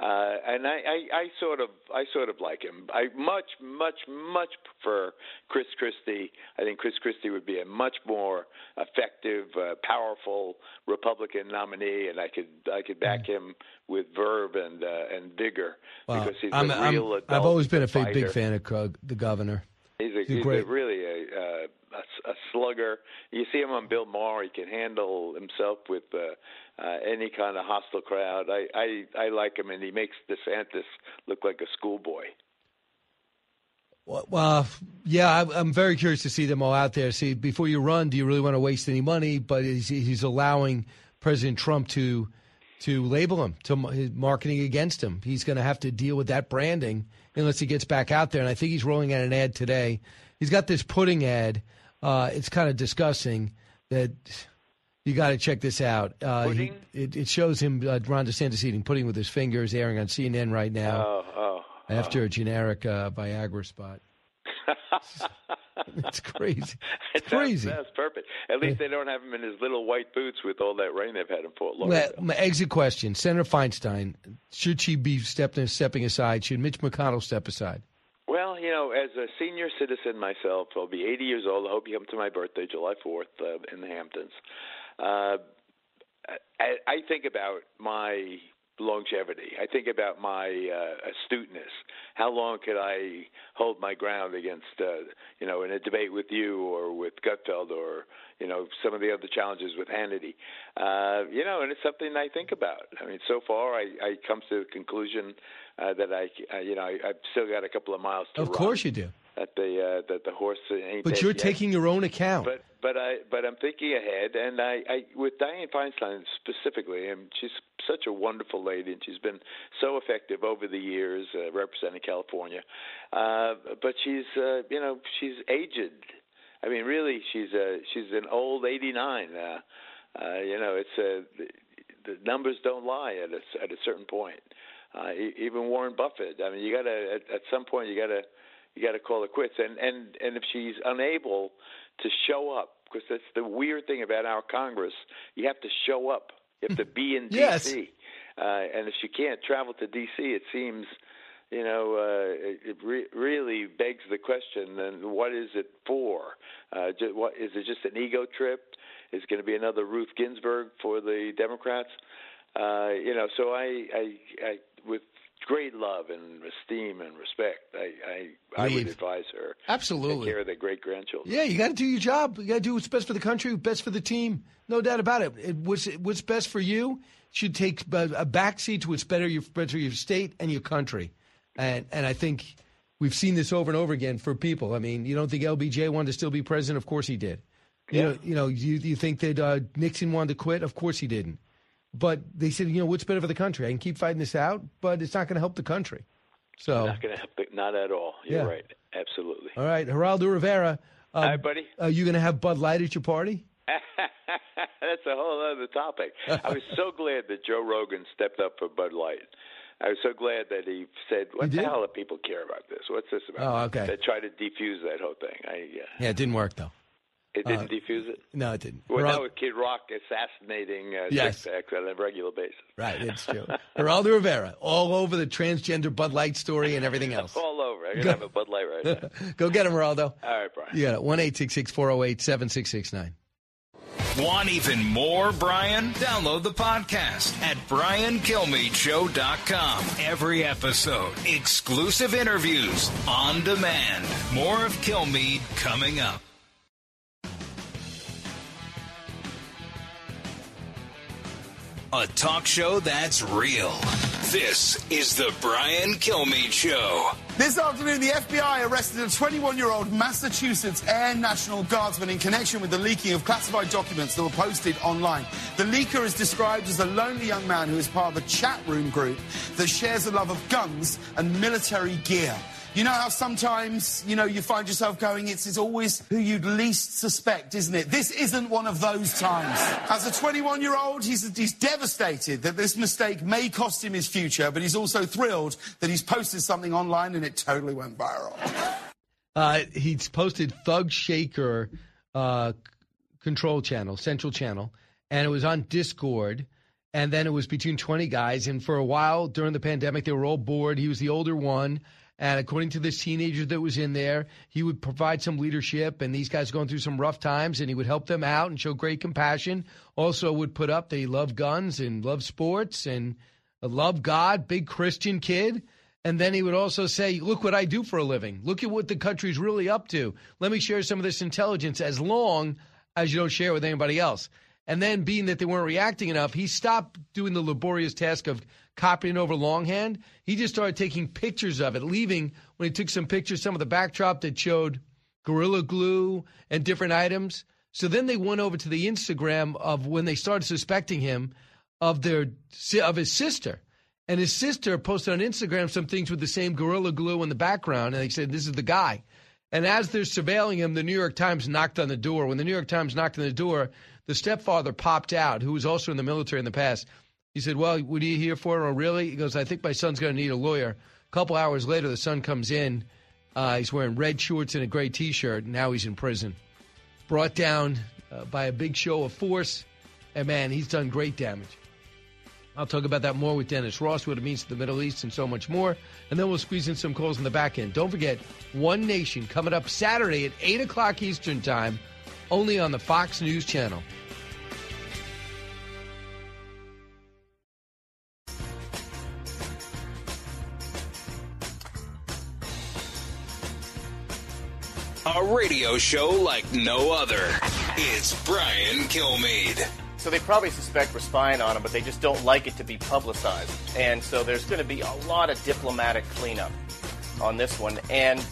Uh, and I, I, I sort of, I sort of like him. I much, much, much prefer Chris Christie. I think Chris Christie would be a much more effective, uh, powerful Republican nominee, and I could, I could back Mm. him with verve and uh, and vigor because he's I'm, a I'm- real adult. I've always been a big, big fan of Krug, the governor. He's a, He's he's a really a, uh, a, a slugger. You see him on Bill Maher; he can handle himself with uh, uh, any kind of hostile crowd. I, I I like him, and he makes DeSantis look like a schoolboy. Well, well, yeah, I'm- I'm very curious to see them all out there. See, before you run, do you really want to waste any money? But he's, he's allowing President Trump to to label him, to marketing against him. He's going to have to deal with that branding unless he gets back out there. And I think he's rolling out an ad today. He's got this pudding ad. Uh, it's kind of disgusting that you got to check this out. Uh, he, it, it shows him uh, Ron DeSantis eating pudding with his fingers, airing on CNN right now Oh, oh. after a generic uh, Viagra spot. it's crazy. It's crazy. That's, that's perfect. At least they don't have him in his little white boots with all that rain they've had in Fort Well, Lauderdale. my exit question: Senator Feinstein, should she be stepping stepping aside? Should Mitch McConnell step aside? Well, you know, as a senior citizen myself, I'll be 80 years old. I hope you come to my birthday, July 4th, uh, in the Hamptons. Uh, I, I think about my longevity. I think about my uh, astuteness. How long could I hold my ground against, uh, you know, in a debate with you or with Gutfeld or, you know, some of the other challenges with Hannity? Uh, you know, and it's something I think about. I mean, so far I, I come to the conclusion uh, that I, uh, you know, I, I've still got a couple of miles to Of run. Of course you do. That the uh, that the horse ain't. But you're yet. taking your own account. But but I but I'm thinking ahead, and I, I with Dianne Feinstein specifically, and she's such a wonderful lady, and she's been so effective over the years uh, representing California. Uh, but she's uh, you know she's aged. I mean, really, she's uh, she's an old 89. Uh, uh, you know, it's uh, the, the numbers don't lie at a, at a certain point. Uh, even Warren Buffett. I mean, you got to at, at some point you got to you got to call it quits. And and and if she's unable to show up, because that's the weird thing about our Congress, you have to show up. You have to be in Yes. D.C. Uh, and if she can't travel to D.C., it seems. You know, uh, it, it re- really begs the question: Then what is it for? Uh, just, what is it? Just an ego trip? Is it going to be another Ruth Ginsburg for the Democrats? Uh, you know, so I, I, I, with great love and esteem and respect, I, I, I would advise her Absolutely. take care of their great grandchildren. Yeah, you got to do your job. You got to do what's best for the country, best for the team. No doubt about it. it what's what's best for you should take a backseat to what's better your better your state and your country. And and I think we've seen this over and over again for people. I mean, you don't think LBJ wanted to still be president? Of course he did. You know, you know, you you think that uh, Nixon wanted to quit? Of course he didn't. But they said, you know, what's better for the country? I can keep fighting this out, but it's not going to help the country. So, Not going to help not at all. You're Yeah. right. Absolutely. all right, Geraldo Rivera. Uh, Hi, buddy. Are you going to have Bud Light at your party? That's a whole other topic. I was so glad that Joe Rogan stepped up for Bud Light. I was so glad that he said, "What the did? hell do people care about this? What's this about?" Oh, okay. That tried to defuse that whole thing. I, uh, Yeah, it didn't work though. It didn't Uh, defuse it. No, it didn't. Well, Geral- now with Kid Rock assassinating uh, Yes. six on a regular basis. right, it's true. Geraldo Rivera, all over the transgender Bud Light story and everything else. All over. I Go- have a Bud Light right now. Go get him, Geraldo. All right, Brian. You got it. One eight six six four zero eight seven six six nine. Want even more Brian? Download the podcast at briankilmeadshow.com. Every episode, exclusive interviews on demand. More of Kilmeade coming up. A talk show that's real. This is the Brian Kilmeade Show. This afternoon, the FBI arrested a 21 year old Massachusetts Air National Guardsman in connection with the leaking of classified documents that were posted online. The leaker is described as a lonely young man who is part of a chat room group that shares a love of guns and military gear. You know how sometimes, you know, you find yourself going, it's, it's always who you'd least suspect, isn't it? This isn't one of those times. As a 21 year old, he's, he's devastated that this mistake may cost him his future, but he's also thrilled that he's posted something online and it totally went viral. Uh, he's posted Thug Shaker uh, control channel, central channel, and it was on Discord. And then it was between 20 guys. And for a while during the pandemic, they were all bored. He was the older one. And according to this teenager that was in there, he would provide some leadership. And these guys going through some rough times, and he would help them out and show great compassion. Also, would put up that he loved guns and loved sports and uh, loved God, big Christian kid. And then he would also say, Look what I do for a living. Look at what the country's really up to. Let me share some of this intelligence as long as you don't share it with anybody else. And then, being that they weren't reacting enough, he stopped doing the laborious task of copying over longhand. He just started taking pictures of it, leaving when he took some pictures, some of the backdrop that showed Gorilla Glue and different items. So then they went over to the Instagram of when they started suspecting him of their of his sister. And his sister posted on Instagram some things with the same Gorilla Glue in the background, and they said, This is the guy. And as they're surveilling him, the New York Times knocked on the door. When the New York Times knocked on the door, the stepfather popped out, who was also in the military in the past. He said, Well, what are you here for? Oh, really? He goes, I think my son's going to need a lawyer. A couple hours later, the son comes in. Uh, he's wearing red shorts and a gray t shirt. Now he's in prison. Brought down uh, by a big show of force. And man, he's done great damage. I'll talk about that more with Dennis Ross, what it means to the Middle East, and so much more. And then we'll squeeze in some calls in the back end. Don't forget, One Nation coming up Saturday at 8 o'clock Eastern Time, only on the Fox News Channel. A radio show like no other. It's Brian Kilmeade. So they probably suspect we're spying on him, but they just don't like it to be publicized. And so there's going to be a lot of diplomatic cleanup on this one. And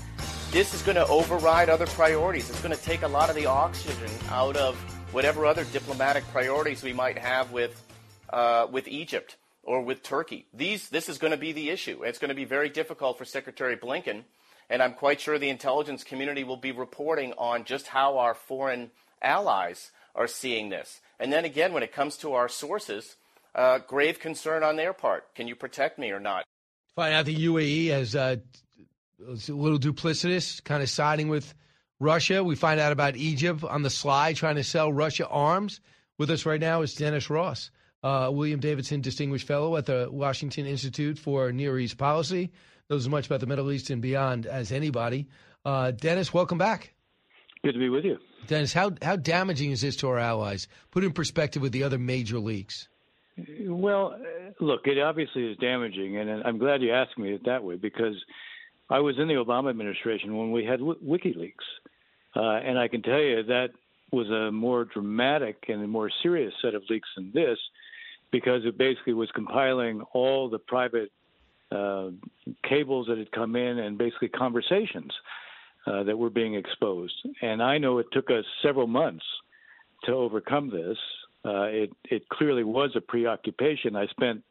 this is going to override other priorities. It's going to take a lot of the oxygen out of whatever other diplomatic priorities we might have with uh, with Egypt or with Turkey. These this is going to be the issue. It's going to be very difficult for Secretary Blinken, and I'm quite sure the intelligence community will be reporting on just how our foreign allies are seeing this. And then again, when it comes to our sources, uh, grave concern on their part. Can you protect me or not? Find out the UAE has uh, a little duplicitous, kind of siding with Russia. We find out about Egypt on the slide trying to sell Russia arms. With us right now is Dennis Ross, uh, William Davidson Distinguished Fellow at the Washington Institute for Near East Policy. Knows as much about the Middle East and beyond as anybody. Uh, Dennis, welcome back. Good to be with you. Dennis, how, how damaging is this to our allies? Put in perspective with the other major leaks. Well, uh, look, it obviously is damaging, and I'm glad you asked me it that way because I was in the Obama administration when we had WikiLeaks, uh, and I can tell you that was a more dramatic and a more serious set of leaks than this because it basically was compiling all the private uh, cables that had come in and basically conversations uh, that were being exposed. And I know it took us several months to overcome this. Uh, it, it clearly was a preoccupation. I spent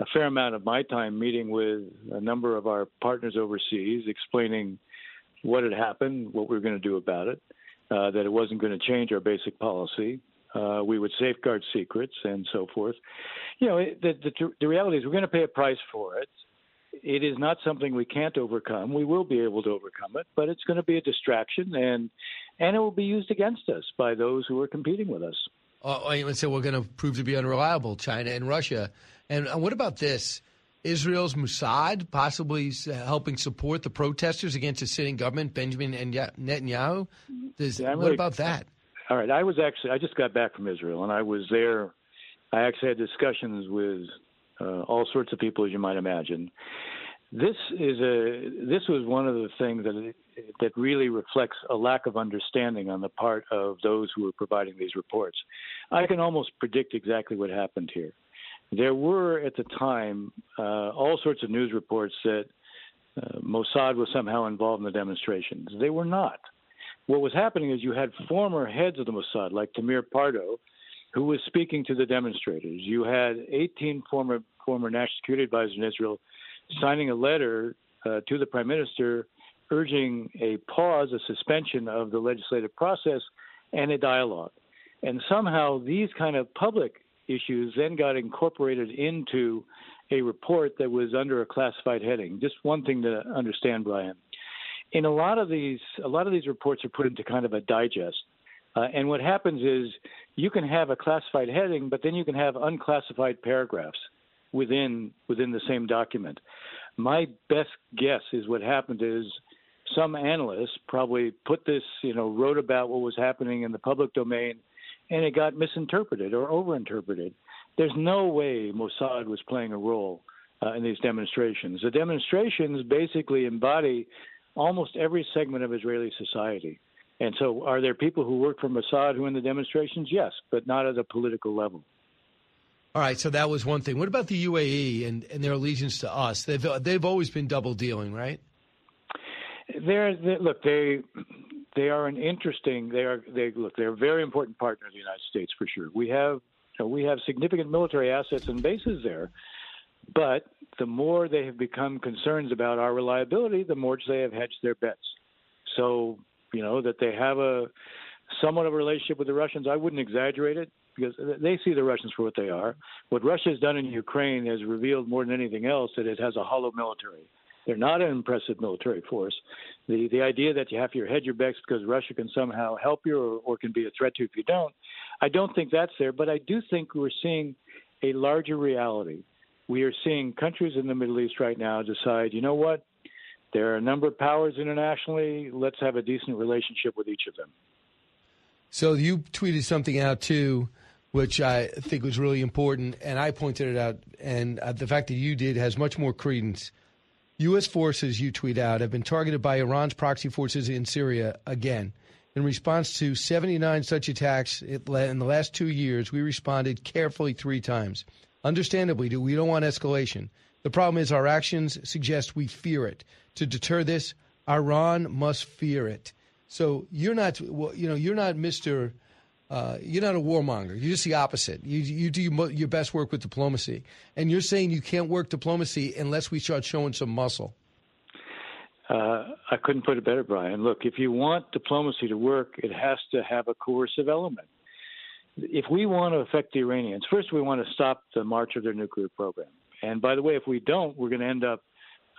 a fair amount of my time meeting with a number of our partners overseas, explaining what had happened, what we were going to do about it, uh, that it wasn't going to change our basic policy. Uh, we would safeguard secrets and so forth. You know, the, the, the reality is we're going to pay a price for it it is not something we can't overcome. We will be able to overcome it, but it's going to be a distraction, and and it will be used against us by those who are competing with us. Oh, oh and so we're going to prove to be unreliable, China and Russia. And uh, what about this? Israel's Mossad possibly helping support the protesters against the sitting government, Benjamin and Netanyahu. Does, yeah, what really, about that? All right, I was actually I just got back from Israel, and I was there. I actually had discussions with uh, all sorts of people, as you might imagine. This is a this was one of the things that that really reflects a lack of understanding on the part of those who were providing these reports. I can almost predict exactly what happened here. There were at the time uh, all sorts of news reports that uh, Mossad was somehow involved in the demonstrations. They were not. What was happening is you had former heads of the Mossad, like Tamir Pardo, who was speaking to the demonstrators. You had 18 former former national security advisors in Israel signing a letter uh, to the prime minister urging a pause, a suspension of the legislative process, and a dialogue. And somehow these kind of public issues then got incorporated into a report that was under a classified heading. Just one thing to understand, Brian. In a lot of these, a lot of these reports are put into kind of a digest. Uh, and what happens is you can have a classified heading, but then you can have unclassified paragraphs within within the same document. My best guess is what happened is some analysts probably put this, you know, wrote about what was happening in the public domain, and it got misinterpreted or overinterpreted. There's no way Mossad was playing a role uh, in these demonstrations. The demonstrations basically embody almost every segment of Israeli society. And so, are there people who work for Mossad who are in the demonstrations? Yes, but not at a political level. All right, so that was one thing. What about the UAE and, and their allegiance to us? They've they've always been double dealing, right? They're, they, look they they are an interesting they are they look they're a very important partner of the United States for sure. We have you know, we have significant military assets and bases there, but the more they have become concerns about our reliability, the more they have hedged their bets. So you know that they have a somewhat of a relationship with the Russians. I wouldn't exaggerate it because they see the Russians for what they are. What Russia has done in Ukraine has revealed more than anything else that it has a hollow military. They're not an impressive military force. The the idea that you have to hedge your bets because Russia can somehow help you or, or can be a threat to you if you don't, I don't think that's there. But I do think we're seeing a larger reality. We are seeing countries in the Middle East right now decide, you know what, there are a number of powers internationally. Let's have a decent relationship with each of them. So you tweeted something out too, which I think was really important, and I pointed it out. And uh, the fact that you did has much more credence U.S. forces, you tweet out, have been targeted by Iran's proxy forces in Syria again. In response to 79 such attacks in the last two years, we responded carefully three times. Understandably, we don't want escalation. The problem is our actions suggest we fear it. To deter this, Iran must fear it. So you're not, you know, you're not Mr. Uh, you're not a warmonger. You're just the opposite. You, you do your best work with diplomacy. And you're saying you can't work diplomacy unless we start showing some muscle. Uh, I couldn't put it better, Brian. Look, if you want diplomacy to work, it has to have a coercive element. If we want to affect the Iranians, first we want to stop the march of their nuclear program. And by the way, if we don't, we're going to end up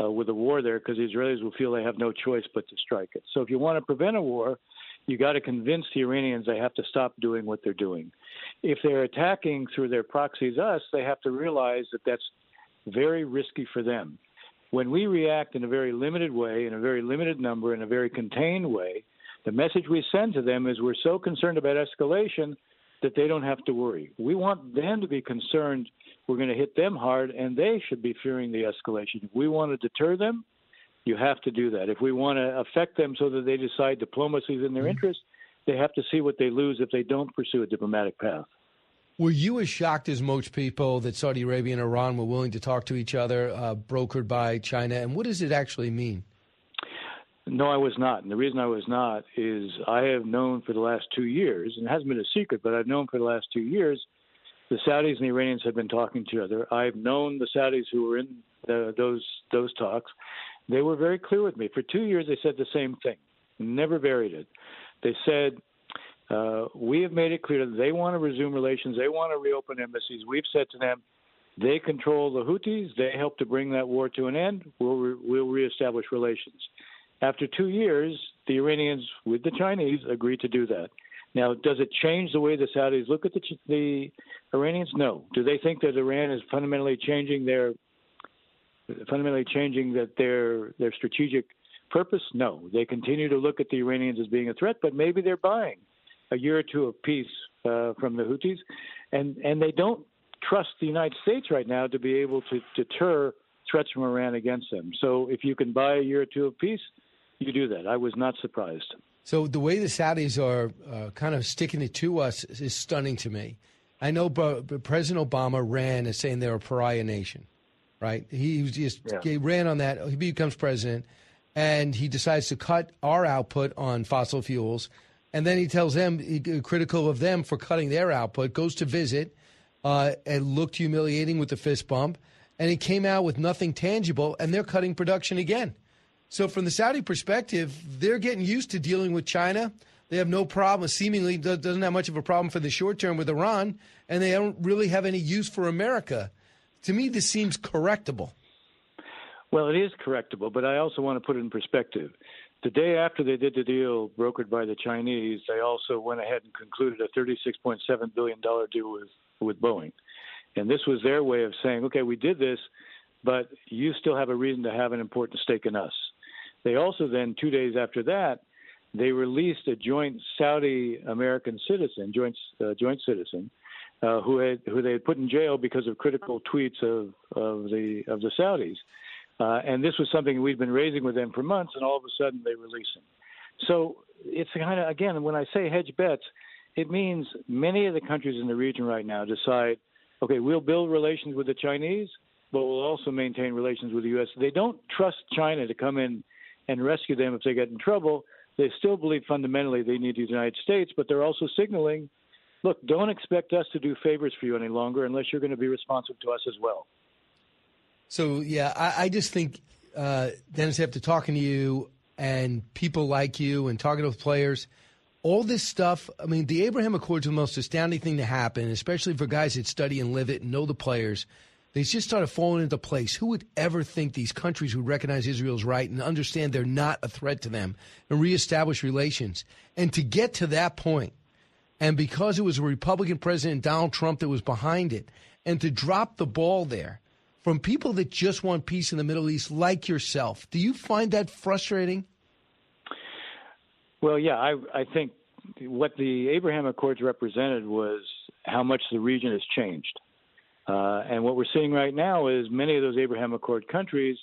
uh, with a war there because the Israelis will feel they have no choice but to strike it. So if you want to prevent a war, you got to convince the Iranians they have to stop doing what they're doing. If they're attacking through their proxies us, they have to realize that that's very risky for them. When we react in a very limited way, in a very limited number, in a very contained way, the message we send to them is we're so concerned about escalation that they don't have to worry. We want them to be concerned we're going to hit them hard, and they should be fearing the escalation. If we want to deter them, you have to do that. If we want to affect them so that they decide diplomacy is in their mm-hmm. interest, they have to see what they lose if they don't pursue a diplomatic path. Were you as shocked as most people that Saudi Arabia and Iran were willing to talk to each other, uh, brokered by China? And what does it actually mean? No, I was not. And the reason I was not is I have known for the last two years, and it hasn't been a secret, but I've known for the last two years, the Saudis and the Iranians have been talking to each other. I've known the Saudis who were in the, those those talks, they were very clear with me. For two years, they said the same thing, never varied it. They said, uh, We have made it clear that they want to resume relations, they want to reopen embassies. We've said to them, they control the Houthis, they help to bring that war to an end, we'll, re- we'll reestablish relations. After two years, the Iranians, with the Chinese, agreed to do that. Now, does it change the way the Saudis look at the, the Iranians? No. Do they think that Iran is fundamentally changing their fundamentally changing that their their strategic purpose? No, they continue to look at the Iranians as being a threat, but maybe they're buying a year or two of peace uh, from the Houthis, and and they don't trust the United States right now to be able to deter threats from Iran against them. So if you can buy a year or two of peace, you do that. I was not surprised. So the way the Saudis are uh, kind of sticking it to us is stunning to me. I know President Obama ran as saying they're a pariah nation right? He just yeah. he ran on that. He becomes president, and he decides to cut our output on fossil fuels, and then he tells them he, critical of them for cutting their output. Goes to visit, uh, and looked humiliating with the fist bump, and he came out with nothing tangible, and they're cutting production again. So, from the Saudi perspective, they're getting used to dealing with China. They have no problem, seemingly doesn't have much of a problem for the short term with Iran, and they don't really have any use for America. To me, this seems correctable. Well, it is correctable, but I also want to put it in perspective. The day after they did the deal brokered by the Chinese, they also went ahead and concluded a $36.7 billion deal with, with Boeing. And this was their way of saying, okay, we did this, but you still have a reason to have an important stake in us. They also then, two days after that, they released a joint Saudi American citizen, joint uh, joint citizen, uh, who had who they had put in jail because of critical tweets of of the of the Saudis. Uh, and this was something we'd been raising with them for months, and all of a sudden they release him. So it's kind of again, when I say hedge bets, it means many of the countries in the region right now decide, okay, we'll build relations with the Chinese, but we'll also maintain relations with the U.S. They don't trust China to come in and rescue them if they get in trouble. They still believe fundamentally they need the United States, but they're also signaling, look, don't expect us to do favors for you any longer unless you're going to be responsive to us as well. So yeah, I, I just think uh, Dennis, after talking to you and people like you and talking to players, all this stuff. I mean, the Abraham Accords are the most astounding thing to happen, especially for guys that study and live it and know the players. They just started falling into place. Who would ever think these countries would recognize Israel's right and understand they're not a threat to them and reestablish relations? And to get to that point, and because it was a Republican president, Donald Trump, that was behind it, and to drop the ball there, from people that just want peace in the Middle East, like yourself. Do you find that frustrating? Well, yeah, I, I think what the Abraham Accords represented was how much the region has changed. Uh, and what we're seeing right now is many of those Abraham Accord countries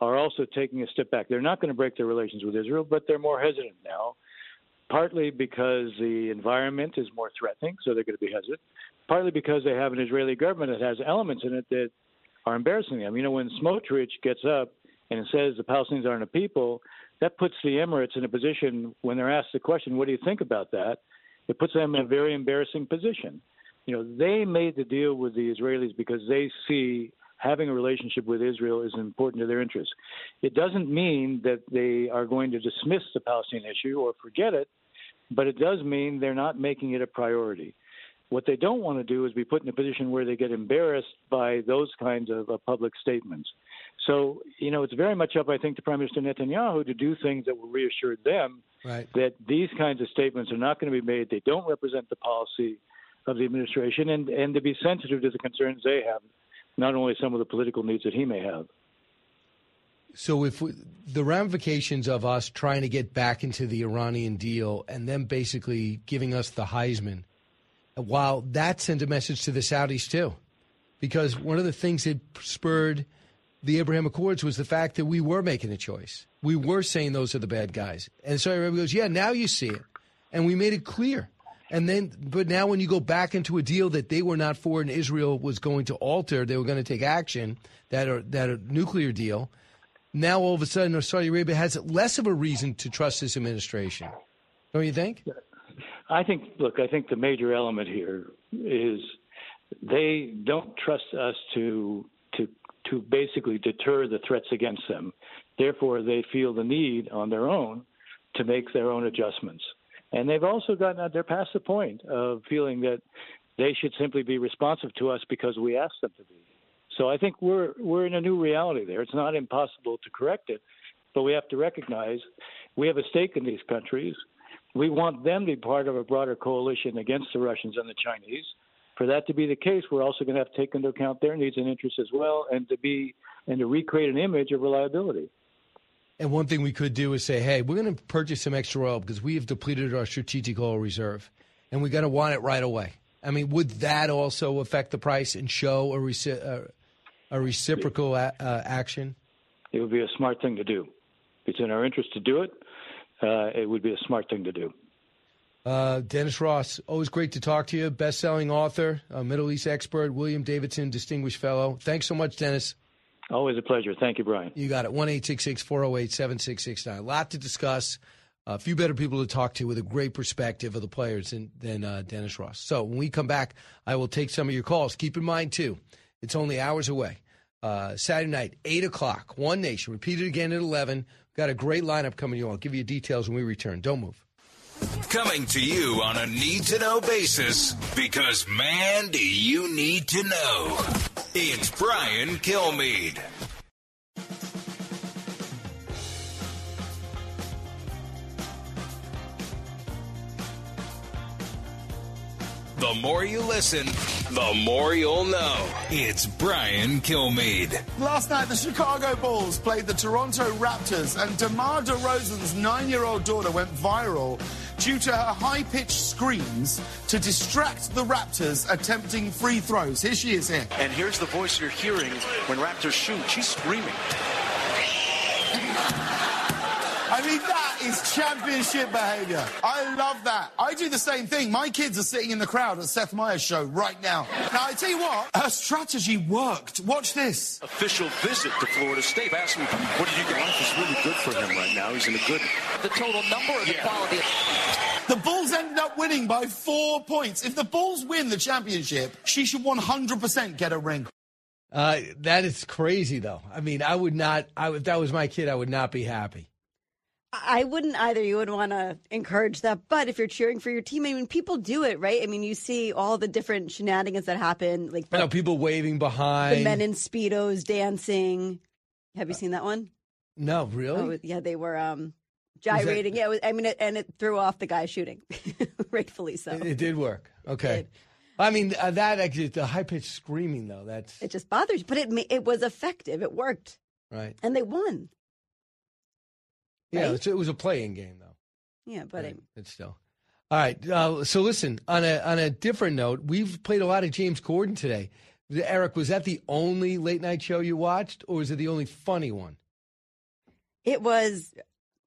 are also taking a step back. They're not going to break their relations with Israel, but they're more hesitant now, partly because the environment is more threatening, so they're going to be hesitant, partly because they have an Israeli government that has elements in it that are embarrassing them. You know, when Smotrich gets up and says the Palestinians aren't a people, that puts the Emirates in a position when they're asked the question, "What do you think about that?" It puts them in a very embarrassing position. You know, they made the deal with the Israelis because they see having a relationship with Israel is important to their interests. It doesn't mean that they are going to dismiss the Palestinian issue or forget it, but it does mean they're not making it a priority. What they don't want to do is be put in a position where they get embarrassed by those kinds of uh, public statements. So, you know, it's very much up, I think, to Prime Minister Netanyahu to do things that will reassure them right. that these kinds of statements are not going to be made. They don't represent the policy of the administration, and, and to be sensitive to the concerns they have, not only some of the political needs that he may have. So, if we, the ramifications of us trying to get back into the Iranian deal and them basically giving us the Heisman – while that sends a message to the Saudis too, because one of the things that spurred the Abraham Accords was the fact that we were making a choice. We were saying those are the bad guys, and so everybody goes, "Yeah, now you see it," and we made it clear. And then, but now when you go back into a deal that they were not for and Israel was going to alter, they were going to take action that are that a nuclear deal. Now all of a sudden, Saudi Arabia has less of a reason to trust this administration. Don't you think? I think, look, I think the major element here is they don't trust us to to to basically deter the threats against them. Therefore, they feel the need on their own to make their own adjustments. And they've also gotten out there past the point of feeling that they should simply be responsive to us because we asked them to be. So I think we're we're in a new reality there. It's not impossible to correct it, but we have to recognize we have a stake in these countries we want them to be part of a broader coalition against the Russians and the Chinese. For that to be the case, we're also going to have to take into account their needs and interests as well, and to be and to recreate an image of reliability. And one thing we could do is say, hey, we're going to purchase some extra oil because we have depleted our strategic oil reserve, and we're going to want it right away. I mean, would that also affect the price and show a, reci- uh, a reciprocal a- uh, action? It would be a smart thing to do. It's in our interest to do it uh, it would be a smart thing to do. Uh, Dennis Ross, always great to talk to you. Best-selling author, Middle East expert, William Davidson Distinguished Fellow. Thanks so much, Dennis. Always a pleasure. Thank you, Brian. You got it. One eight six six four zero oh eight seven six six nine. A lot to discuss. A few better people to talk to with a great perspective of the players than, than uh, Dennis Ross. So when we come back, I will take some of your calls. Keep in mind, too, it's only hours away. Uh, Saturday night, 8 o'clock, One Nation. Repeat it again at 11. Got a great lineup coming you. I'll give you details when we return. Don't move. Coming to you on a need to know basis because, man, do you need to know. It's Brian Kilmeade. The more you listen, the more you'll know. It's Brian Kilmeade. Last night, the Chicago Bulls played the Toronto Raptors, and DeMar DeRozan's nine-year-old daughter went viral due to her high-pitched screams to distract the Raptors attempting free throws. Here she is here. And here's the voice you're hearing when Raptors shoot. She's screaming. I mean, that is championship behavior. I love that. I do the same thing. My kids are sitting in the crowd at Seth Meyers' show right now. Now, I tell you what, her strategy worked. Watch this. Official visit to Florida State. Ask me, what did you get? Life is really good for him right now. He's in a good. The total number or the quality? The Bulls ended up winning by four points. If the Bulls win the championship, she should 100% get a ring. Uh, that is crazy, though. I mean, I would not. I, if that was my kid, I would not be happy. I wouldn't either. You would want to encourage that. But if you're cheering for your team, I mean, people do it, right? I mean, you see all the different shenanigans that happen. Like I know people waving behind. the men in Speedos dancing. Have you seen that one? No, really? Oh, yeah, they were um, gyrating. Yeah, it was, I mean, it, and it threw off the guy shooting, rightfully so. It, it did work. Okay. I mean, uh, that actually, the high pitched screaming, though, that's It just bothers you, but it it was effective. It worked, right. and they won. Yeah, Right? it was a playing game, though. Yeah, but I, It's still. All right. Uh, so listen, on a on a different note, we've played a lot of James Corden today. Eric, was that the only late night show you watched, or was it the only funny one? it was.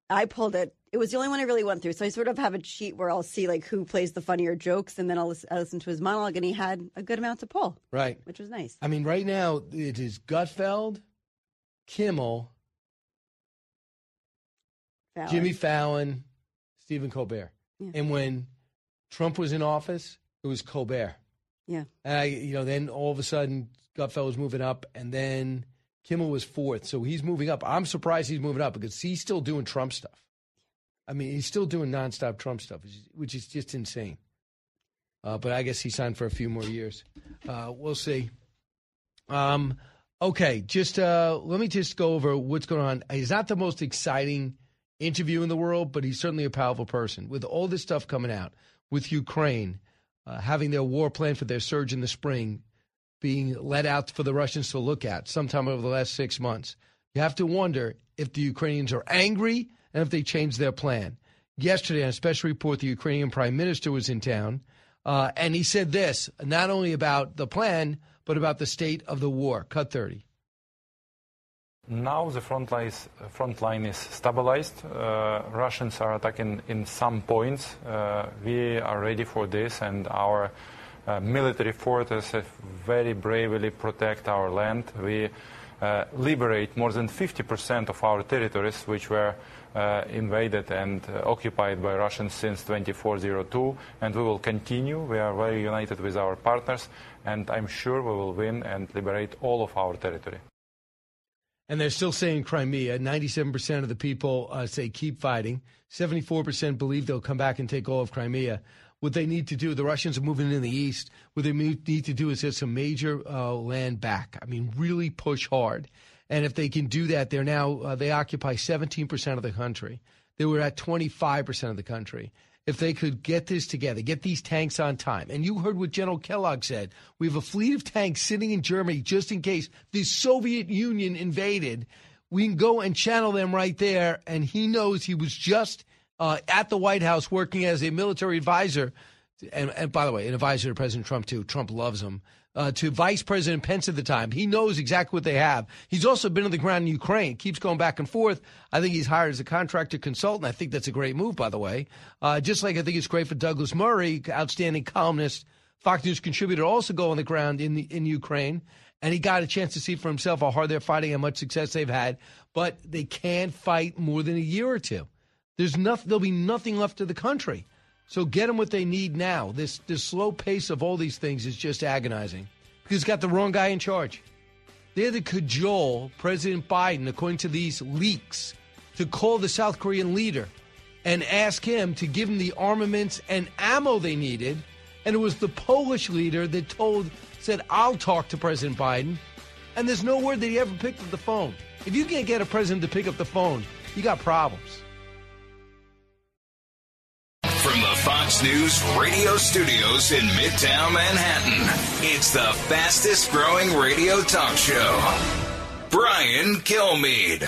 I pulled it. It was the only one I really went through. So I sort of have a sheet where I'll see like who plays the funnier jokes, and then I'll I'll listen to his monologue, and he had a good amount to pull, Right. which was nice. I mean, right now it is Gutfeld, Kimmel, Fallon. Jimmy Fallon, Stephen Colbert, Yeah. and when Trump was in office, it was Colbert. Yeah. And I, you know, then all of a sudden Gutfeld was moving up, and then Kimmel was fourth, so he's moving up. I'm surprised he's moving up because he's still doing Trump stuff. I mean, he's still doing nonstop Trump stuff, which is, just insane. Uh, but I guess he signed for a few more years. Uh, we'll see. Um, okay, just uh, let me just go over what's going on. He's not the most exciting interview in the world, but he's certainly a powerful person. With all this stuff coming out, with Ukraine uh, having their war plan for their surge in the spring being let out for the Russians to look at sometime over the last six months, you have to wonder if the Ukrainians are angry and if they change their plan. Yesterday, on a special report, the Ukrainian prime minister was in town, uh, and he said this not only about the plan, but about the state of the war. Cut 30. Now the front line is, front line is stabilized. Uh, Russians are attacking in some points. Uh, we are ready for this, and our uh, military forces have very bravely protect our land. We uh, liberate more than 50% of our territories, which were uh, invaded and uh, occupied by Russians since 2402, and we will continue. We are very united with our partners, and I'm sure we will win and liberate all of our territory. And they're still saying Crimea. 97% of the people uh, say keep fighting. 74% believe they'll come back and take all of Crimea. What they need to do, the Russians are moving in the east. What they need to do is get some major uh, land back. I mean, really push hard. And if they can do that, they're now, uh, they occupy 17% of the country. They were at 25% of the country. If they could get this together, get these tanks on time. And you heard what General Kellogg said. We have a fleet of tanks sitting in Germany just in case the Soviet Union invaded. We can go and channel them right there. And he knows he was just uh, at the White House working as a military advisor. And, and by the way, an advisor to President Trump, too. Trump loves him. Uh, to Vice President Pence at the time. He knows exactly what they have. He's also been on the ground in Ukraine, keeps going back and forth. I think he's hired as a contractor consultant. I think that's a great move, by the way. Uh, just like I think it's great for Douglas Murray, outstanding columnist, Fox News contributor, also go on the ground in the, in Ukraine. And he got a chance to see for himself how hard they're fighting, how much success they've had. But they can't fight more than a year or two. There's nothing. There'll be nothing left of the country. So get them what they need now. This this slow pace of all these things is just agonizing because it's got the wrong guy in charge. They had to cajole President Biden, according to these leaks, to call the South Korean leader and ask him to give them the armaments and ammo they needed. And it was the Polish leader that told, said, I'll talk to President Biden. And there's no word that he ever picked up the phone. If you can't get a president to pick up the phone, you got problems. From the Fox News radio studios in Midtown Manhattan, it's the fastest growing radio talk show. Brian Kilmeade.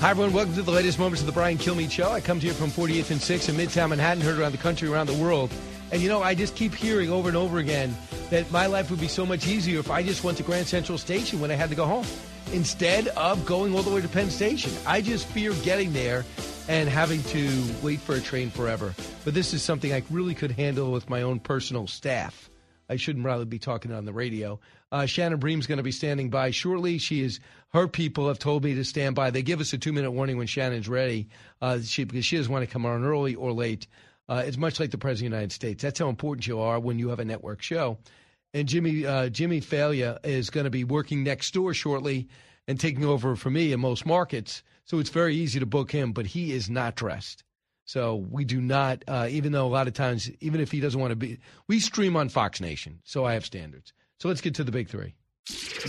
Hi, everyone. Welcome to the latest moments of the Brian Kilmeade Show. I come to you from 48th and 6th in Midtown Manhattan, heard around the country, around the world. And you know, I just keep hearing over and over again that my life would be so much easier if I just went to Grand Central Station when I had to go home instead of going all the way to Penn Station. I just fear getting there and having to wait for a train forever. But this is something I really could handle with my own personal staff. I shouldn't rather be talking on the radio. Uh, Shannon Bream's going to be standing by shortly. She is her people have told me to stand by. They give us a two minute warning when Shannon's ready, uh, she, because she doesn't want to come on early or late. Uh, it's much like the president of the United States. That's how important you are when you have a network show. And Jimmy uh, Jimmy Failla is going to be working next door shortly and taking over for me in most markets. So it's very easy to book him, but he is not dressed. So we do not, uh, even though a lot of times, even if he doesn't want to be, we stream on Fox Nation. So I have standards. So let's get to the big three.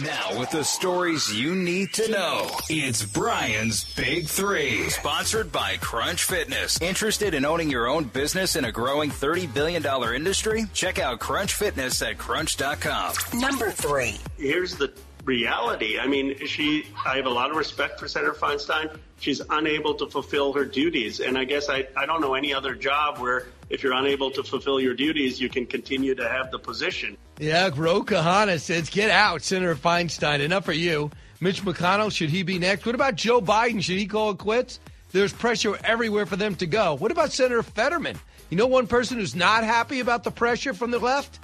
Now, with the stories you need to know, it's Brian's Big Three. Sponsored by Crunch Fitness. Interested in owning your own business in a growing $30 billion industry? Check out Crunch Fitness at crunch.com. Number three. Here's the reality. I mean, she. I have a lot of respect for Senator Feinstein. She's unable to fulfill her duties, and I guess I, I don't know any other job where if you're unable to fulfill your duties, you can continue to have the position. Yeah, Ro Khanna says, "Get out, Senator Feinstein. Enough for you." Mitch McConnell, should he be next? What about Joe Biden? Should he call it quits? There's pressure everywhere for them to go. What about Senator Fetterman? You know one person who's not happy about the pressure from the left?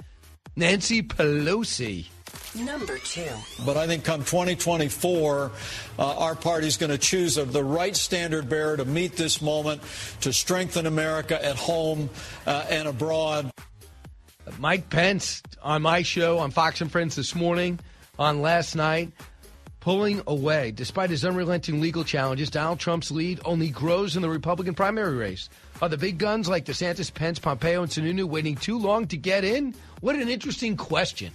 Nancy Pelosi. Number two. But I think come 2024, uh, our party's going to choose a, the right standard bearer to meet this moment, to strengthen America at home uh, and abroad. Mike Pence on my show on Fox and Friends this morning, on last night, pulling away. Despite his unrelenting legal challenges, Donald Trump's lead only grows in the Republican primary race. Are the big guns like DeSantis, Pence, Pompeo, and Sununu waiting too long to get in? What an interesting question.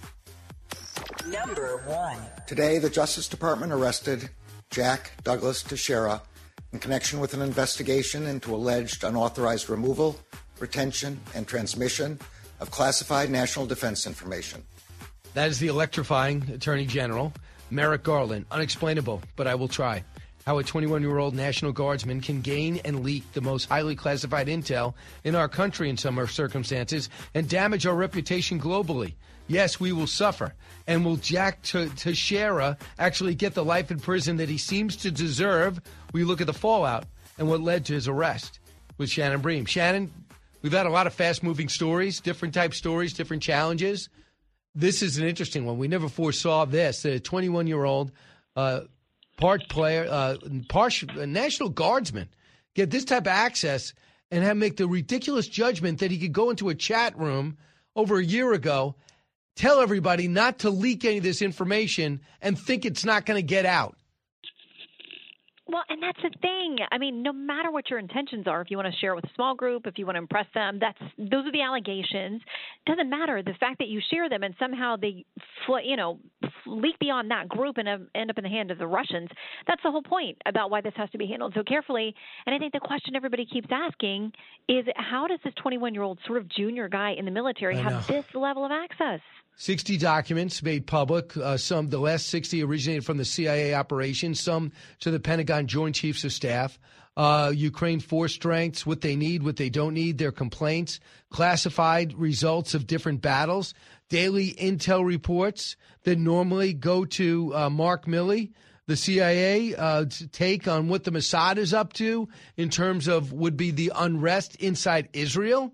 Number one. Today, the Justice Department arrested Jack Douglas Teixeira in connection with an investigation into alleged unauthorized removal, retention, and transmission of classified national defense information. That is the electrifying Attorney General, Merrick Garland. Unexplainable, but I will try. How a 21 year old National Guardsman can gain and leak the most highly classified intel in our country in some circumstances and damage our reputation globally. Yes, we will suffer. And will Jack Teixeira actually get the life in prison that he seems to deserve? We look at the fallout and what led to his arrest with Shannon Bream. Shannon, we've had a lot of fast moving stories, different type stories, different challenges. This is an interesting one. We never foresaw this. A 21 year old uh, part player, uh, partial, National Guardsman, get this type of access and have make the ridiculous judgment that he could go into a chat room over a year ago tell everybody not to leak any of this information and think it's not going to get out. Well, and that's the thing. I mean, no matter what your intentions are, if you want to share it with a small group, if you want to impress them, that's those are the allegations. Doesn't matter the fact that you share them and somehow they, you know, leak beyond that group and um, end up in the hand of the Russians. That's the whole point about why this has to be handled so carefully. And I think the question everybody keeps asking is, how does this 21-year-old sort of junior guy in the military have this level of access? 60 documents made public. Uh, some, the last 60 originated from the CIA operation, some to the Pentagon Joint Chiefs of Staff. Uh, Ukraine force strengths, what they need, what they don't need, their complaints, classified results of different battles, daily intel reports that normally go to uh, Mark Milley, the CIA, uh, take on what the Mossad is up to in terms of would be the unrest inside Israel.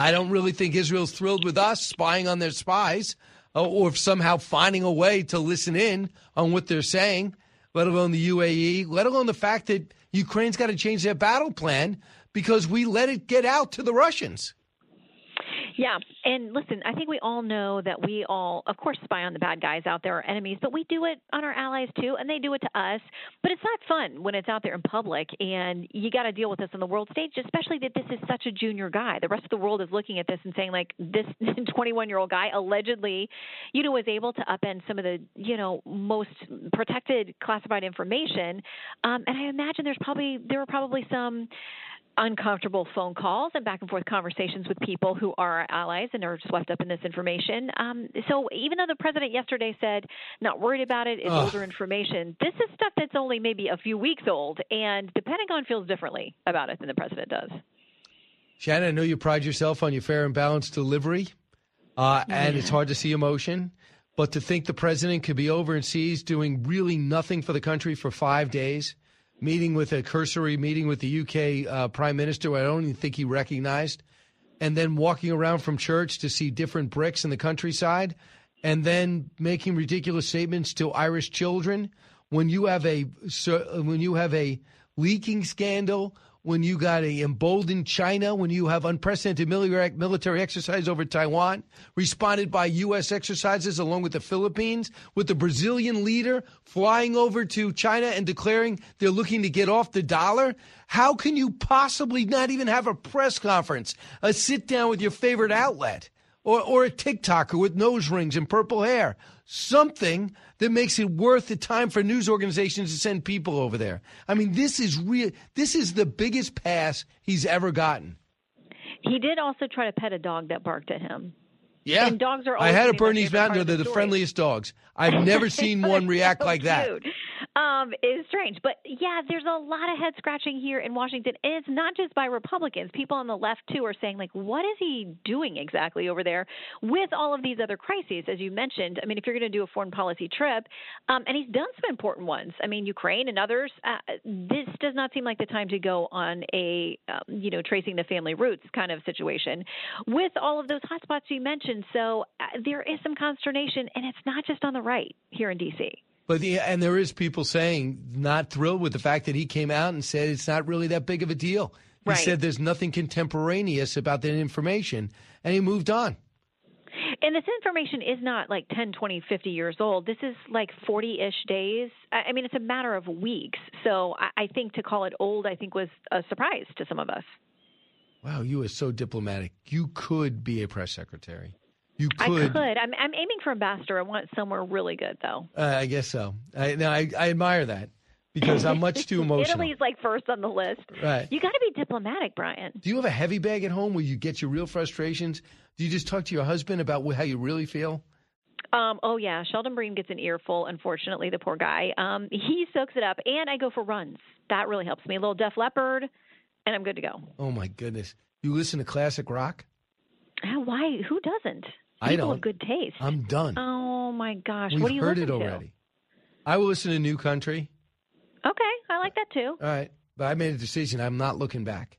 I don't really think Israel's thrilled with us spying on their spies uh, or somehow finding a way to listen in on what they're saying, let alone the UAE, let alone the fact that Ukraine's got to change their battle plan because we let it get out to the Russians. Yeah, and listen, I think we all know that we all, of course, spy on the bad guys out there, our enemies, but we do it on our allies too, and they do it to us. But it's not fun when it's out there in public, and you got to deal with this on the world stage, especially that this is such a junior guy. The rest of the world is looking at this and saying, like, this 21 year old guy allegedly, you know, was able to upend some of the, you know, most protected classified information. Um, and I imagine there's probably there were probably some uncomfortable phone calls and back and forth conversations with people who are our allies and are swept up in this information. Um, so even though the president yesterday said not worried about it, it's Ugh. older information. This is stuff that's only maybe a few weeks old, and the Pentagon feels differently about it than the president does. Shannon, I know you pride yourself on your fair and balanced delivery, uh, and it's hard to see emotion. But to think the president could be over overseas doing really nothing for the country for five days, meeting with a cursory meeting with the UK uh, prime minister, I don't even think he recognized, and then walking around from church to see different bricks in the countryside, and then making ridiculous statements to Irish children. When you have a when you have a leaking scandal, when you got a emboldened China, when you have unprecedented military military exercise over Taiwan, responded by U.S. exercises along with the Philippines, with the Brazilian leader flying over to China and declaring they're looking to get off the dollar. How can you possibly not even have a press conference, a sit down with your favorite outlet? Or, or a TikToker with nose rings and purple hair. Something that makes it worth the time for news organizations to send people over there. I mean, this is real. This is the biggest pass he's ever gotten. He did also try to pet a dog that barked at him. Yeah, And dogs are I had a gonna be my Bernese Mountain. They're the the friendliest dogs. I've never seen one react so like that. cute. Um, it's strange, but yeah, there's a lot of head scratching here in Washington, and it's not just by Republicans. People on the left too are saying like, what is he doing exactly over there with all of these other crises, as you mentioned? I mean, if you're going to do a foreign policy trip, um, and he's done some important ones. I mean, Ukraine and others. Uh, this does not seem like the time to go on a um, you know tracing the family roots kind of situation with all of those hotspots you mentioned. So uh, there is some consternation, and it's not just on the right here in D.C. But the, and there is people saying not thrilled with the fact that he came out and said it's not really that big of a deal. He Right. said there's nothing contemporaneous about that information, and he moved on. And this information is not like 10, 20, 50 years old. This is like 40 ish days. I I mean, it's a matter of weeks. So I, I think to call it old, I think was a surprise to some of us. Wow, you are so diplomatic. You could be a press secretary. You I could. could. I'm, I'm aiming for ambassador. I want somewhere really good, though. Uh, I guess so. I, no, I, I admire that because I'm much too emotional. Italy's like first on the list. Right. You got to be diplomatic, Brian. Do you have a heavy bag at home where you get your real frustrations? Do you just talk to your husband about how you really feel? Um, oh yeah, Sheldon Bream gets an earful. Unfortunately, the poor guy. Um, he soaks it up, and I go for runs. That really helps me. A little Def Leppard, and I'm good to go. Oh my goodness! You listen to classic rock? Uh, Why? Who doesn't? I don't. of good taste. I'm done. Oh my gosh! We've what do you heard it to? already. I will listen to New Country. Okay, I like that too. All right, but I made a decision. I'm not looking back.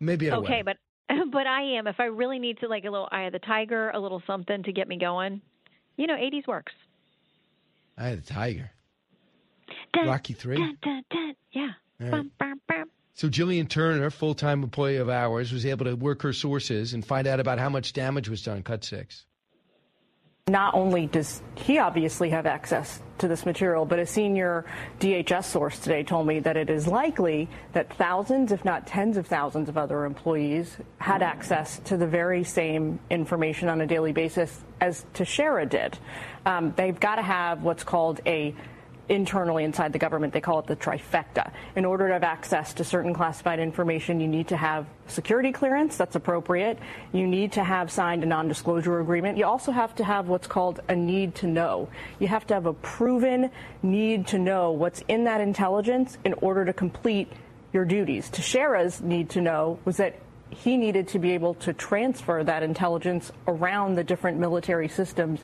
Maybe a Okay, wedding. but but I am. If I really need to, like a little Eye of the Tiger, a little something to get me going. You know, 80s works. I had a tiger. Dun, Rocky three. Dun, dun. Yeah. Right. Bum, bum, bum. So Jillian Turner, full-time employee of ours, was able to work her sources and find out about how much damage was done. Cut six. Not only does he obviously have access to this material, but a senior DHS source today told me that it is likely that thousands, if not tens of thousands of other employees had access to the very same information on a daily basis as Teixeira did. Um, they've got to have what's called a internally inside the government, they call it the trifecta. In order to have access to certain classified information, you need to have security clearance, that's appropriate. You need to have signed a non disclosure agreement. You also have to have what's called a need to know. You have to have a proven need to know what's in that intelligence in order to complete your duties. Teixeira's need to know was that he needed to be able to transfer that intelligence around the different military systems.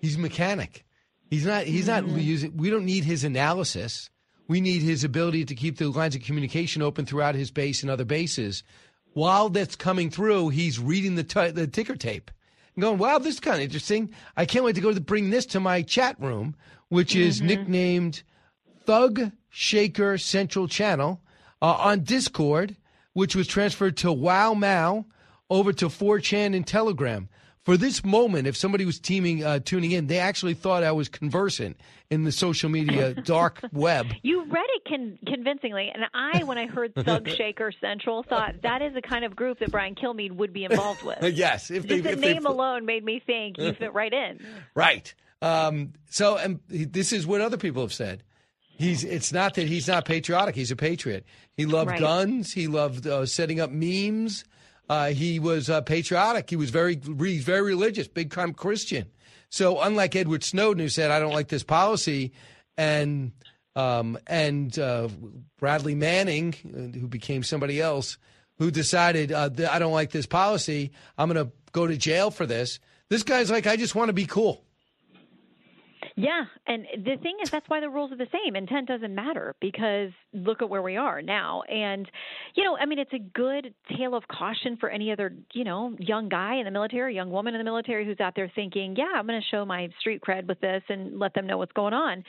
He's a mechanic. He's not. He's not using. We don't need his analysis. We need his ability to keep the lines of communication open throughout his base and other bases. While that's coming through, he's reading the t- the ticker tape and going, "Wow, this is kind of interesting. I can't wait to go to bring this to my chat room, which is nicknamed Thug Shaker Central Channel uh, on Discord, which was transferred to Wow Mao over to 4chan and Telegram. For this moment, if somebody was teaming uh, tuning in, they actually thought I was conversant in the social media dark web. You read it con- convincingly, and I, when I heard Thug Shaker Central, thought that is the kind of group that Brian Kilmeade would be involved with. yes, if they, Just the if they- name alone made me think you fit right in. Right. Um, so, and this is what other people have said. He's. It's not that he's not patriotic. He's a patriot. He loved Right. guns. He loved uh, setting up memes. Uh, he was uh, patriotic. He was very, very religious, big time Christian. So, unlike Edward Snowden, who said, "I don't like this policy," and um, and uh, Bradley Manning, uh, who became somebody else, who decided, uh, "I don't like this policy. I'm going to go to jail for this." This guy's like, "I just want to be cool." Yeah, and the thing is, that's why the rules are the same. Intent doesn't matter because look at where we are now. And, you know, I mean, it's a good tale of caution for any other, you know, young guy in the military, young woman in the military who's out there thinking, yeah, I'm going to show my street cred with this and let them know what's going on.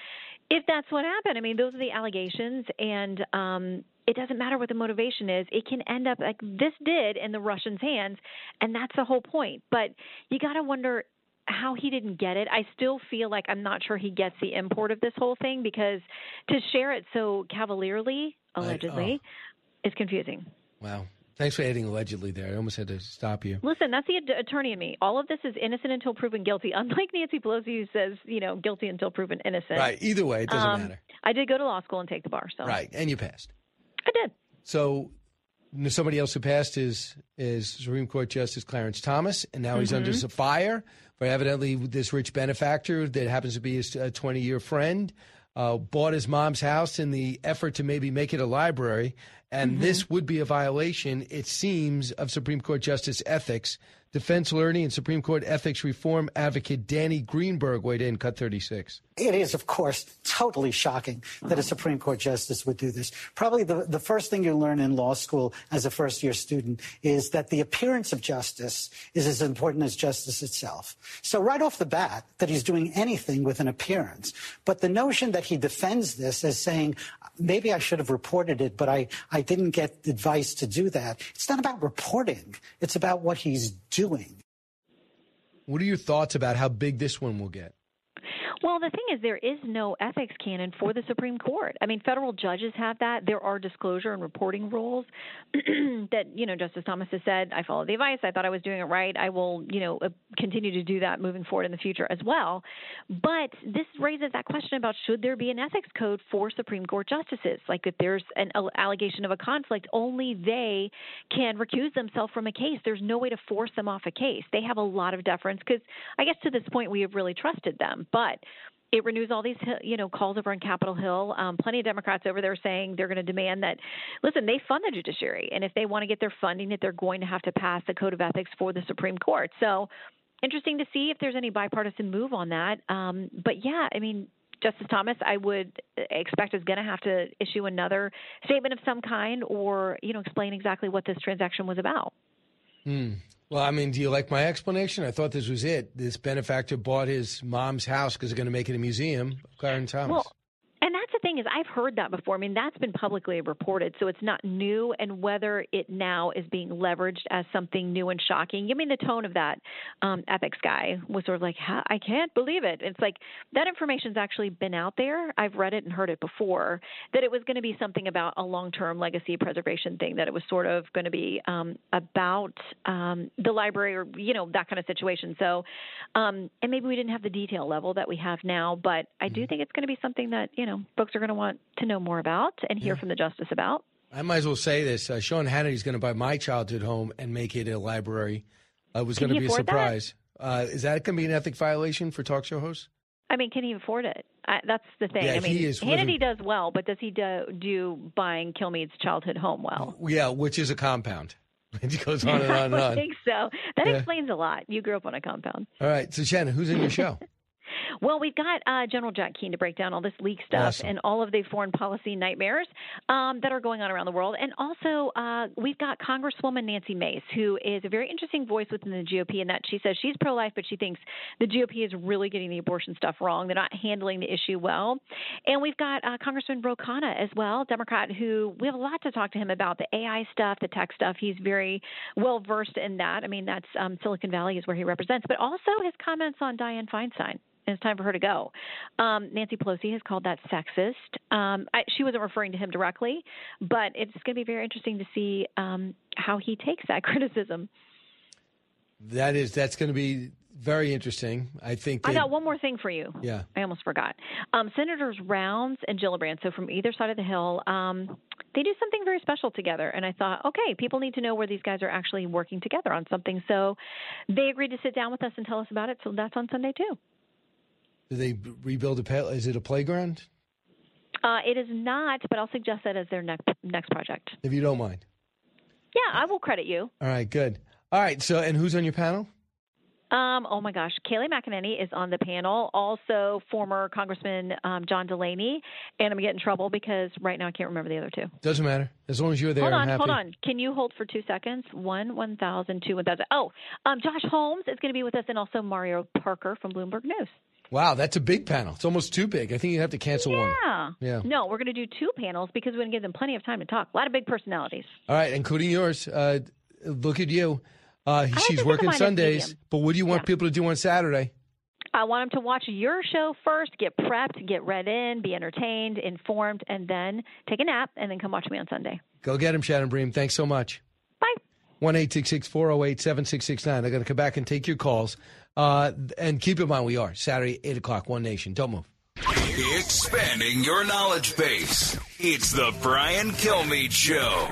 If that's what happened, I mean, those are the allegations, and um, it doesn't matter what the motivation is. It can end up like this did in the Russians' hands, and that's the whole point. But you got to wonder how he didn't get it. I still feel like I'm not sure he gets the import of this whole thing because to share it so cavalierly, allegedly, is confusing. Wow. Thanks for adding allegedly there. I almost had to stop you. Listen, that's the ad- attorney in me. All of this is innocent until proven guilty. Unlike Nancy Pelosi, who says, you know, guilty until proven innocent. Right. Either way, it doesn't Um, matter. I did go to law school and take the bar, so Right. And you passed. I did. So somebody else who passed is is Supreme Court Justice Clarence Thomas, and now he's under Mhm. some fire for evidently this rich benefactor that happens to be his twenty year friend. Uh, bought his mom's house in the effort to maybe make it a library, and Mm-hmm. this would be a violation, it seems, of Supreme Court Justice ethics. Defense attorney and Supreme Court ethics reform advocate Danny Greenberg weighed in, cut 36. It is, of course, totally shocking that a uh-huh. Supreme Court justice would do this. Probably the, the first thing you learn in law school as a first year student is that the appearance of justice is as important as justice itself. So, right off the bat, that he's doing anything with an appearance. But the notion that he defends this as saying, maybe I should have reported it, but I, I didn't get advice to do that. It's not about reporting, it's about what he's doing. What are your thoughts about how big this one will get? Well, the thing is, there is no ethics canon for the Supreme Court. I mean, federal judges have that. There are disclosure and reporting rules that, you know, Justice Thomas has said, I followed the advice. I thought I was doing it right. I will, you know, uh, continue to do that moving forward in the future as well. But this raises that question about should there be an ethics code for Supreme Court justices? Like, if there's an allegation of a conflict, only they can recuse themselves from a case. There's no way to force them off a case. They have a lot of deference because I guess to this point we have really trusted them. But it renews all these you know calls over on Capitol Hill. Um, plenty of Democrats over there saying they're going to demand that. Listen, they fund the judiciary, and if they want to get their funding, that they're going to have to pass the code of ethics for the Supreme Court. So interesting to see if there's any bipartisan move on that. Um, but yeah, I mean. Justice Thomas, I would expect is going to have to issue another statement of some kind, or you know, explain exactly what this transaction was about. Hmm. Well, I mean, do you like my explanation? I thought this was it. This benefactor bought his mom's house because they're going to make it a museum. Clarence Thomas. Well, thing is I've heard that before. I mean, that's been publicly reported, so it's not new. And whether it now is being leveraged as something new and shocking, I mean, the tone of that um, ethics guy was sort of like, I can't believe it. It's like that information's actually been out there. I've read it and heard it before. That it was going to be something about a long-term legacy preservation thing. That it was sort of going to be um, about um, the library or you know that kind of situation. So, um, and maybe we didn't have the detail level that we have now, but I do think it's going to be something that you know folks are going to want to know more about and hear from the justice about. I might as well say this. Uh, Sean is going to buy my childhood home and make it a library. Uh, it was going to be a afford that? surprise. Uh, is that going to be an ethic violation for talk show hosts? I mean, can he afford it? I, that's the thing. Yeah, I mean, he is Hannity living- does well, but does he do, do buying Kilmeade's childhood home well? Yeah, which is a compound. It goes on and on and on. I think so. That Yeah. explains a lot. You grew up on a compound. All right. So, Shannon, who's in your show? Well, we've got uh, General Jack Keane to break down all this leak stuff Awesome. and all of the foreign policy nightmares um, that are going on around the world. And also, uh, we've got Congresswoman Nancy Mace, who is a very interesting voice within the GOP in that she says she's pro life, but she thinks the GOP is really getting the abortion stuff wrong. They're not handling the issue well. And we've got uh, Congressman Ro Khanna as well, Democrat, who we have a lot to talk to him about the AI stuff, the tech stuff. He's very well versed in that. I mean, that's um, Silicon Valley is where he represents, but also his comments on Dianne Feinstein. It's time for her to go. Um, Nancy Pelosi has called that sexist. Um, I, she wasn't referring to him directly, but it's going to be very interesting to see um, how he takes that criticism. That is that's going to be very interesting. I think. I got one more thing for you. Yeah. I almost forgot. Um, Senators Rounds and Gillibrand, so from either side of the Hill, um, they do something very special together. And I thought, okay, people need to know where these guys are actually working together on something. So they agreed to sit down with us and tell us about it. So that's on Sunday too. Do they rebuild a? Is it a playground? Uh, it is not, but I'll suggest that as their next next project. If you don't mind. Yeah, I will credit you. All right. Good. All right. So, and who's on your panel? Um, oh my gosh, Kayleigh McEnany is on the panel. Also, former Congressman um, John Delaney, and I'm getting in trouble because right now I can't remember the other two. Doesn't matter as long as you're there. hold I'm on, happy. hold on. Can you hold for two seconds? One, one thousand, two, one thousand. Oh, um, Josh Holmes is going to be with us, and also Mario Parker from Bloomberg News. Wow, that's a big panel. It's almost too big. I think you have to cancel one. Yeah. Yeah. No, we're going to do two panels because we're going to give them plenty of time to talk. A lot of big personalities. All right, including yours. Uh, look at you. Uh, she's working Sundays, but what do you want Yeah. people to do on Saturday? I want them to watch your show first, get prepped, get read in, be entertained, informed, and then take a nap, and then come watch me on Sunday. Go get him, Shannon Bream. Thanks so much. Bye. 1 408 7669. I'm going to come back and take your calls. Uh, and keep in mind, we are Saturday, 8 o'clock, One Nation. Don't move. Expanding your knowledge base. It's the Brian Kilmeade Show.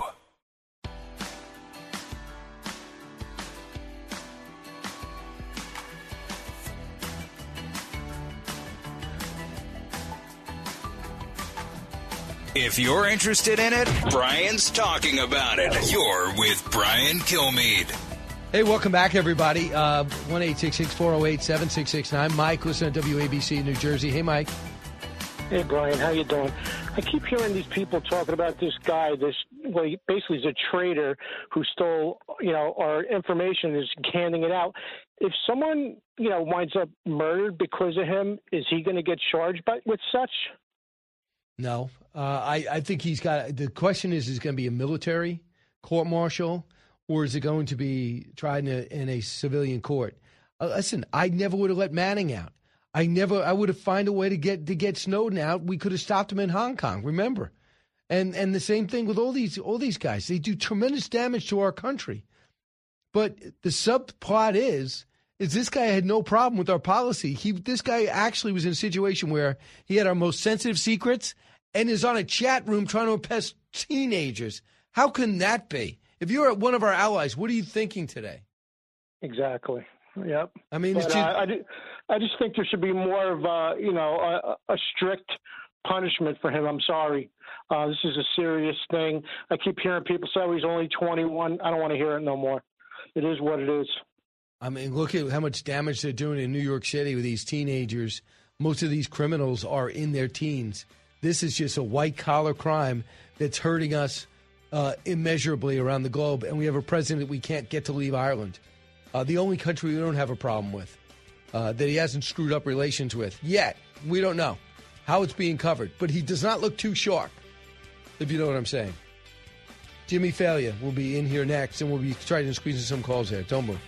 If you're interested in it, Brian's talking about it. You're with Brian Kilmeade. Hey, welcome back, everybody. Uh, 1 408 7669. Mike, listen to WABC New Jersey. Hey, Mike. Hey Brian, how you doing? I keep hearing these people talking about this guy. This well, he basically is a traitor who stole, you know, our information is handing it out. If someone, you know, winds up murdered because of him, is he going to get charged by, with such? No, uh, I, I think he's got. The question is: Is going to be a military court martial, or is it going to be tried in a, in a civilian court? Uh, listen, I never would have let Manning out. I never. I would have find a way to get to get Snowden out. We could have stopped him in Hong Kong. Remember, and and the same thing with all these all these guys. They do tremendous damage to our country. But the subplot is is this guy had no problem with our policy. He this guy actually was in a situation where he had our most sensitive secrets and is on a chat room trying to impress teenagers. How can that be? If you're one of our allies, what are you thinking today? Exactly. Yep. I mean, But, uh, I, I just think there should be more of, uh, you know, a, a strict punishment for him. I'm sorry. Uh, this is a serious thing. I keep hearing people say oh, he's only 21. I don't want to hear it no more. It is what it is. I mean, look at how much damage they're doing in New York City with these teenagers. Most of these criminals are in their teens. This is just a white collar crime that's hurting us uh, immeasurably around the globe. And we have a president that we can't get to leave Ireland. Uh, the only country we don't have a problem with, uh, that he hasn't screwed up relations with yet. We don't know how it's being covered, but he does not look too sharp, if you know what I'm saying. Jimmy Failla will be in here next, and we'll be trying to squeeze in some calls there. Don't move.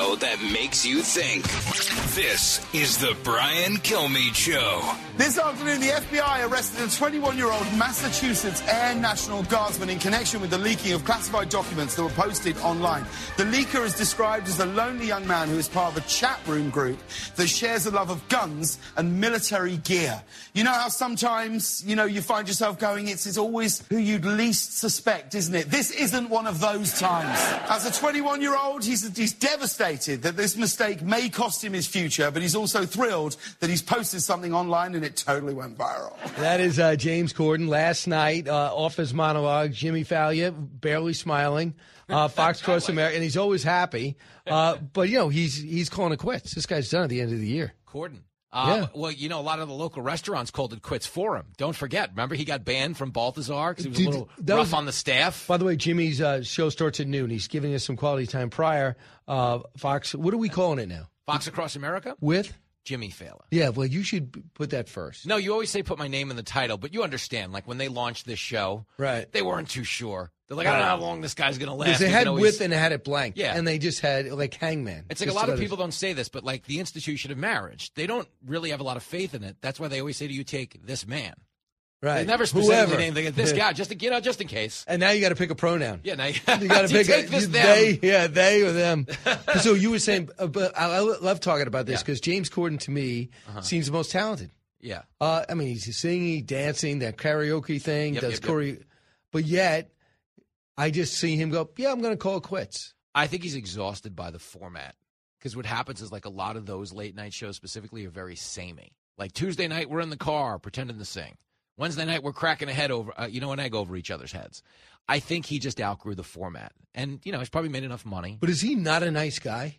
That makes you think. This is the Brian Kilmeade Show. This afternoon, the FBI arrested a 21 year old Massachusetts Air National Guardsman in connection with the leaking of classified documents that were posted online. The leaker is described as a lonely young man who is part of a chat room group that shares a love of guns and military gear. You know how sometimes, you know, you find yourself going, it's, it's always who you'd least suspect, isn't it? This isn't one of those times. As a 21 year old, he's, he's devastated that this mistake may cost him his future, but he's also thrilled that he's posted something online and it it totally went viral. That is uh, James Corden last night uh, off his monologue. Jimmy Failla barely smiling. Uh, Fox Across America, and he's always happy. Uh, but you know he's he's calling it quits. This guy's done at the end of the year. Corden. Uh, Yeah. Well, you know, a lot of the local restaurants called it quits for him. Don't forget. Remember, he got banned from Balthazar because he was Dude, a little rough was- on the staff. By the way, Jimmy's uh, show starts at noon. He's giving us some quality time prior. Uh, Fox, what are we calling it now? Fox Across America With? Jimmy Failla. Yeah, well, you should put that first. No, you always say put my name in the title, but you understand. Like when they launched this show, Right. They weren't too sure. They're like, I don't know how long this guy's going to last. Because they had always- with and they had it blank. Yeah. And they just had like hangman. It's like a lot of people don't say this, but like the institution of marriage, they don't really have a lot of faith in it. That's why they always say to you, take this man. Right. They never specifically Whoever. name they get this guy, just to, you know, just in case. And now you got to pick a pronoun. Yeah, now you, You got to pick take a, this you- they, yeah, they or them. so you were saying, uh, but I, I love talking about this Yeah. because James Corden to me Uh-huh. seems the most talented. Yeah. Uh, I mean, he's singing, dancing, that karaoke thing, Yep, does yep, yep. but yet I just see him go, yeah, I'm going to call it quits. I think he's exhausted by the format because what happens is like a lot of those late night shows specifically are very samey. Like Tuesday night, we're in the car pretending to sing. Wednesday night, we're cracking a head over, uh, you know, an egg over each other's heads. I think he just outgrew the format, and you know, he's probably made enough money. But is he not a nice guy?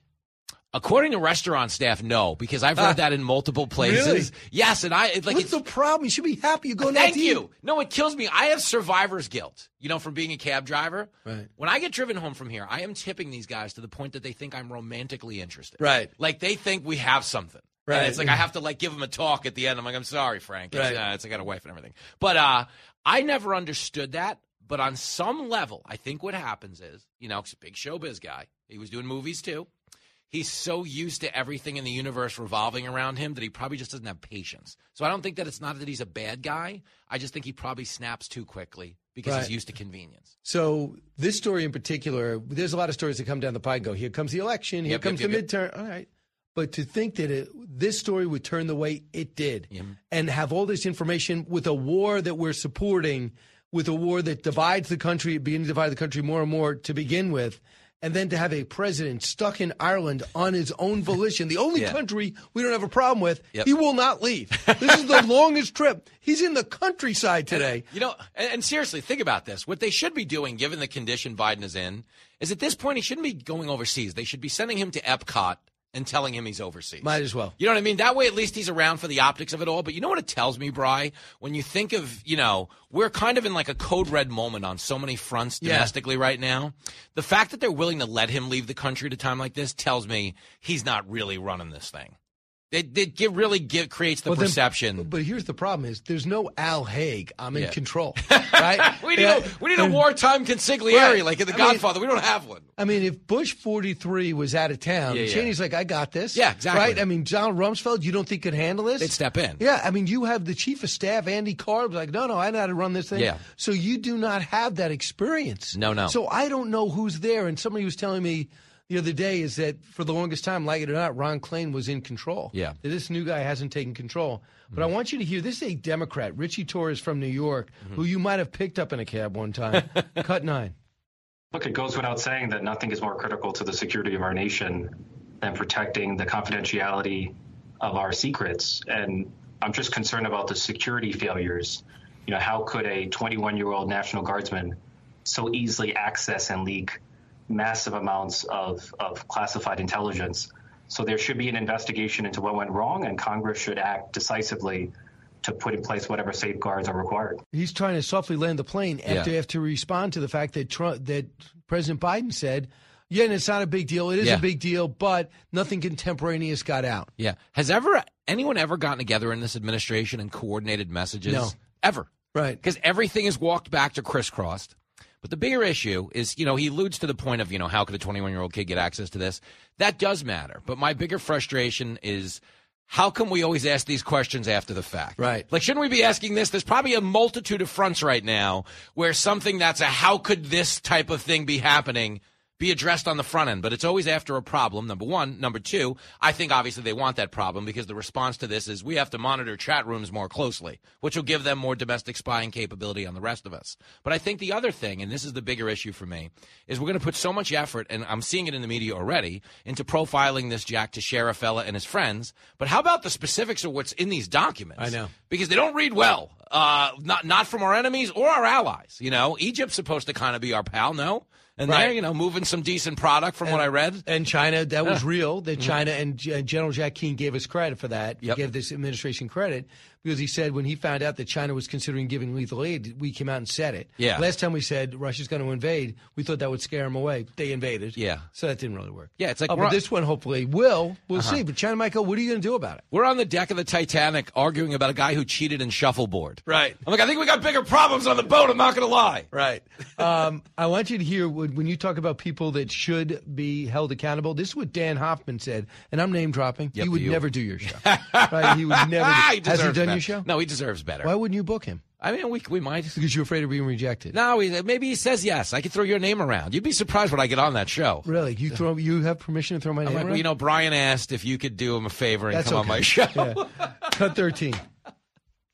According to restaurant staff, no, because I've heard Ah. that in multiple places. Really? Yes, and I it's like What's the problem? You should be happy You go. Thank to eat. you. No, it kills me. I have survivor's guilt, you know, from being a cab driver. Right. When I get driven home from here, I am tipping these guys to the point that they think I'm romantically interested. Right. Like they think we have something. Right. And it's like I have to like give him a talk at the end. I'm like, I'm sorry, Frank. It's, Right. uh, it's I got a wife and everything. But uh, I never understood that. But on some level, I think what happens is, you know, 'cause a big showbiz guy. He was doing movies too. He's so used to everything in the universe revolving around him that he probably just doesn't have patience. So I don't think that it's not that he's a bad guy. I just think he probably snaps too quickly because Right. he's used to convenience. So this story in particular, there's a lot of stories that come down the pipe. and Go here comes the election, here yep, comes yep, the yep. midterm. All right, but to think that it, this story would turn the way it did, and have all this information with a war that we're supporting, with a war that divides the country, beginning to divide the country more and more to begin with. And then to have a president stuck in Ireland on his own volition, the only Yeah. country we don't have a problem with, Yep. he will not leave. This is the longest trip. He's in the countryside uh, today. You know, and, and seriously, think about this. What they should be doing, given the condition Biden is in, is at this point he shouldn't be going overseas. They should be sending him to Epcot and telling him he's overseas. Might as well. You know what I mean? That way, at least he's around for the optics of it all. But you know what it tells me, Bry? When you think of, you know, we're kind of in like a code red moment on so many fronts Yeah. domestically right now. The fact that they're willing to let him leave the country at a time like this tells me he's not really running this thing. It, it give, really give, creates the Well, then- perception. But here's the problem: is there's no Al Haig. I'm in Yeah. control, right? we need a we need a wartime consigliere Right. like in The I mean- Godfather. we don't have one. I mean, if Bush 43 was out of town, Yeah, yeah. Cheney's like, I got this. Yeah, exactly. Right? I mean, Donald Rumsfeld, you don't think could handle this? They'd step in. Yeah, I mean, you have the chief of staff, Andy Card, like, no, no, I know how to run this thing. Yeah. So you do not have that experience. No, no. So I don't know who's there. And somebody was telling me the other day is that for the longest time, like it or not, Ron Klain was in control. Yeah. That This new guy hasn't taken control. But I mm-hmm. want you to hear this is a Democrat, Richie Torres from New York, mm-hmm. who you might have picked up in a cab one time. Cut nine. Look, it goes without saying that nothing is more critical to the security of our nation than protecting the confidentiality of our secrets. And I'm just concerned about the security failures. You know, how could a 21 year old National Guardsman so easily access and leak massive amounts of, of classified intelligence? So there should be an investigation into what went wrong, and Congress should act decisively to put in place whatever safeguards are required. He's trying to softly land the plane after Yeah. have to respond to the fact that Trump, that President Biden said, "Yeah, and it's not a big deal. It is Yeah. a big deal, but nothing contemporaneous got out." Yeah. Has ever anyone ever gotten together in this administration and coordinated messages? No. Ever. Right. Because everything is walked back to crisscrossed. But the bigger issue is, you know, he alludes to the point of, you know, how could a 21 year old kid get access to this? That does matter. But my bigger frustration is how come we always ask these questions after the fact? Right. Like, shouldn't we be asking this? There's probably a multitude of fronts right now where something that's a how could this type of thing be happening be addressed on the front end, but it's always after a problem. Number one, number two, I think obviously they want that problem because the response to this is we have to monitor chat rooms more closely, which will give them more domestic spying capability on the rest of us. But I think the other thing, and this is the bigger issue for me, is we're going to put so much effort, and I'm seeing it in the media already, into profiling this Jack Teixeira fella and his friends. But how about the specifics of what's in these documents? I know. because they don't read well. Uh, not not from our enemies or our allies. You know, Egypt's supposed to kind of be our pal, no? And Right. they're you know moving some decent product from what I read. And China, that was real. That Mhm. China and General Jack Keane gave us credit for that. Yep. Gave this administration credit because he said when he found out that China was considering giving lethal aid, we came out and said it. Yeah. Last time we said Russia's going to invade, we thought that would scare them away. They invaded. Yeah. So that didn't really work. Yeah, it's like oh, but on- this one hopefully will. We'll Uh-huh. see. But China might go. What are you going to do about it? We're on the deck of the Titanic arguing about a guy who cheated in shuffleboard. Right. I'm like, I think we got bigger problems on the boat. I'm not going to lie. Right. Um, I want you to hear when, when you talk about people that should be held accountable. This is what Dan Hoffman said, and I'm name dropping. Yep, he would you. never do your show. right? He would never. Do, he has he done better. your show? No, he deserves better. Why wouldn't you book him? I mean, we we might because you're afraid of being rejected. No, he, maybe he says yes. I could throw your name around. You'd be surprised when I get on that show. Really? You throw? You have permission to throw my I'm name like, around? well, you know, Brian asked if you could do him a favor and That's come on my show. Yeah. Cut thirteen.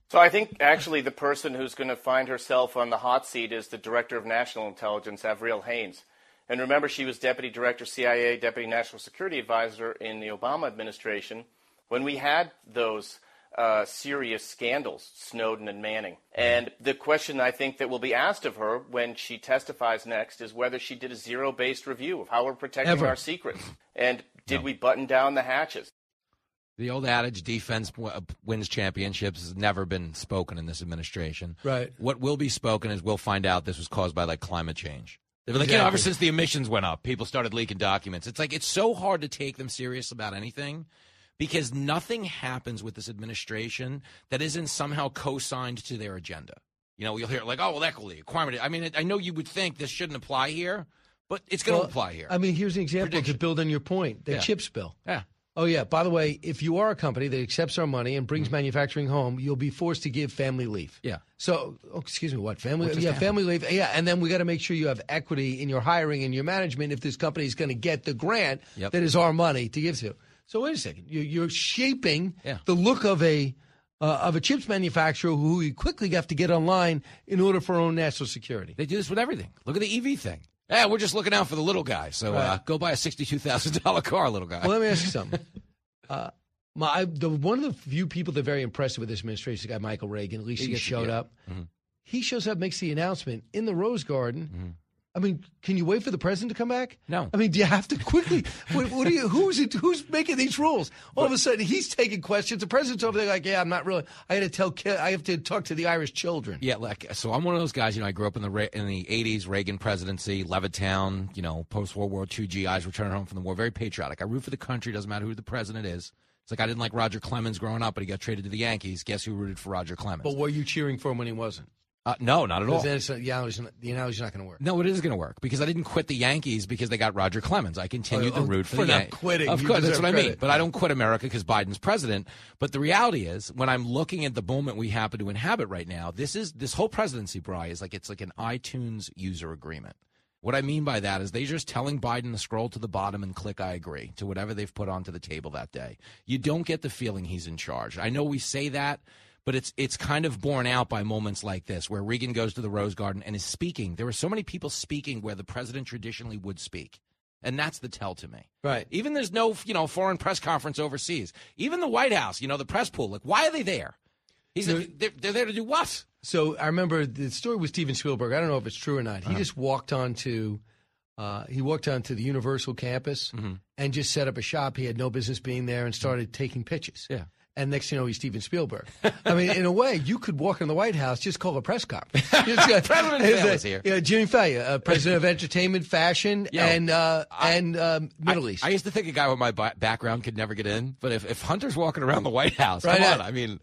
So I think actually the person who's going to find herself on the hot seat is the Director of National Intelligence, Avril Haines. And remember, she was Deputy Director CIA, Deputy National Security Advisor in the Obama administration when we had those uh, serious scandals, Snowden and Manning. And the question I think that will be asked of her when she testifies next is whether she did a zero-based review of how we're protecting Ever. our secrets. And did we button down the hatches? The old adage, defense w- uh, wins championships, has never been spoken in this administration. Right. What will be spoken is we'll find out this was caused by like climate change. They've been like, you know, ever since the emissions went up, people started leaking documents. It's like it's so hard to take them serious about anything because nothing happens with this administration that isn't somehow co-signed to their agenda. You know, you'll hear like, oh, well, equity, climate. I mean, I know you would think this shouldn't apply here, but it's going to Well, apply here. I mean, here's an example to build on your point. The Yeah. chips bill. Yeah. Oh yeah. By the way, if you are a company that accepts our money and Mm-hmm. brings manufacturing home, you'll be forced to give family leave. Yeah. So, oh, excuse me, what family? What yeah, happened? family leave. Yeah, and then we got to make sure you have equity in your hiring and your management if this company is going to get the grant Yep. that is our money to give to. So wait a second, you, you're shaping Yeah. the look of a uh, of a chips manufacturer who we quickly have to get online in order for our own national security. They do this with everything. Look at the EV thing. Yeah, we're just looking out for the little guy. So uh, go buy a sixty-two thousand dollar car, little guy. Well, let me ask you something. Uh, my the one of the few people that are very impressed with this administration guy Michael Reagan. At least he, He showed yeah. up. Mhm. He shows up, makes the announcement in the Rose Garden. Mm-hmm. I mean, can you wait for the president to come back? No. I mean, do you have to quickly? what, what do you? Who's it? Who's making these rules? All of a sudden, he's taking questions. The president's over there, like, yeah, I'm not really. I had to tell. I have to talk to the Irish children. Yeah, like so. I'm one of those guys. You know, I grew up in the in the '80s, Reagan presidency, Levittown. You know, post World War II GIs returning home from the war. Very patriotic. I root for the country. Doesn't matter who the president is. It's like I didn't like Roger Clemens growing up, but he got traded to the Yankees. Guess who rooted for Roger Clemens? But were you cheering for him when he wasn't? Uh, no, not at all. It's, the analogy's not, the analogy's not going to work. No, it is going to work because I didn't quit the Yankees because they got Roger Clemens. I continued Oh, to root for, for the quitting. Of course, that's what I mean. But I don't quit America because Biden's president. But the reality is, when I'm looking at the moment we happen to inhabit right now, this is this whole presidency, Bry, is like it's like an iTunes user agreement. What I mean by that is they're just telling Biden to scroll to the bottom and click I agree to whatever they've put onto the table that day. You don't get the feeling he's in charge. I know we say that, but it's it's kind of borne out by moments like this where Reagan goes to the Rose Garden and is speaking. There are so many people speaking where the president traditionally would speak. And that's the tell to me. Right. Even there's no, you know, foreign press conference overseas. Even the White House, you know, the press pool, like why are they there? He's they're, they're there to do what? So I remember the story with Steven Spielberg. I don't know if it's true or not. He Uh-huh. just walked onto uh, he walked onto the Universal campus Mm-hmm. and just set up a shop. He had no business being there and started taking pitches. Yeah. And next thing you know, he's Steven Spielberg. I mean, in a way, you could walk in the White House, just call a press conference. Just, President is here. Yeah, Jimmy Failla, uh, president of entertainment, fashion, Yo, and uh, and um, Middle East. I used to think a guy with my ba- background could never get in, but if, if Hunter's walking around the White House, Right come on. I mean,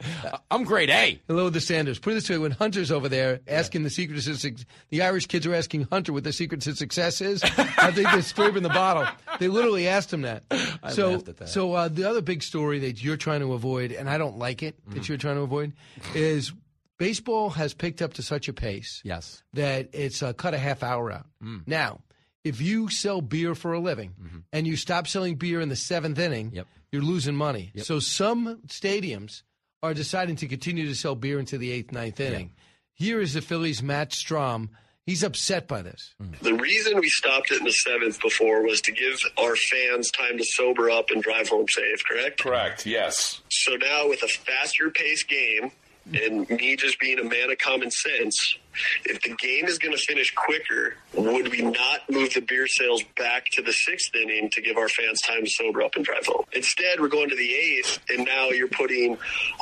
I'm grade A. Hello, the Sanders. Put it this way: when Hunter's over there asking the secrets of suc- the Irish kids are asking Hunter what the secrets of success is. I think they're scraping the bottle. They literally asked him that. I so, at that. so uh, the other big story that you're trying to avoid, and I don't like it Mm. that you're trying to avoid, is baseball has picked up to such a pace Yes. that it's uh, cut a half hour out. Mm. Now, if you sell beer for a living and you stop selling beer in the seventh inning, you're losing money. So some stadiums are deciding to continue to sell beer into the eighth, ninth inning. Here is the Phillies' Matt Strahm. He's upset by this. Hmm. The reason we stopped it in the seventh before was to give our fans time to sober up and drive home safe, correct? Correct, yes. So now with a faster paced game and me just being a man of common sense, if the game is going to finish quicker, would we not move the beer sales back to the sixth inning to give our fans time to sober up and drive home? Instead, we're going to the eighth, and now you're putting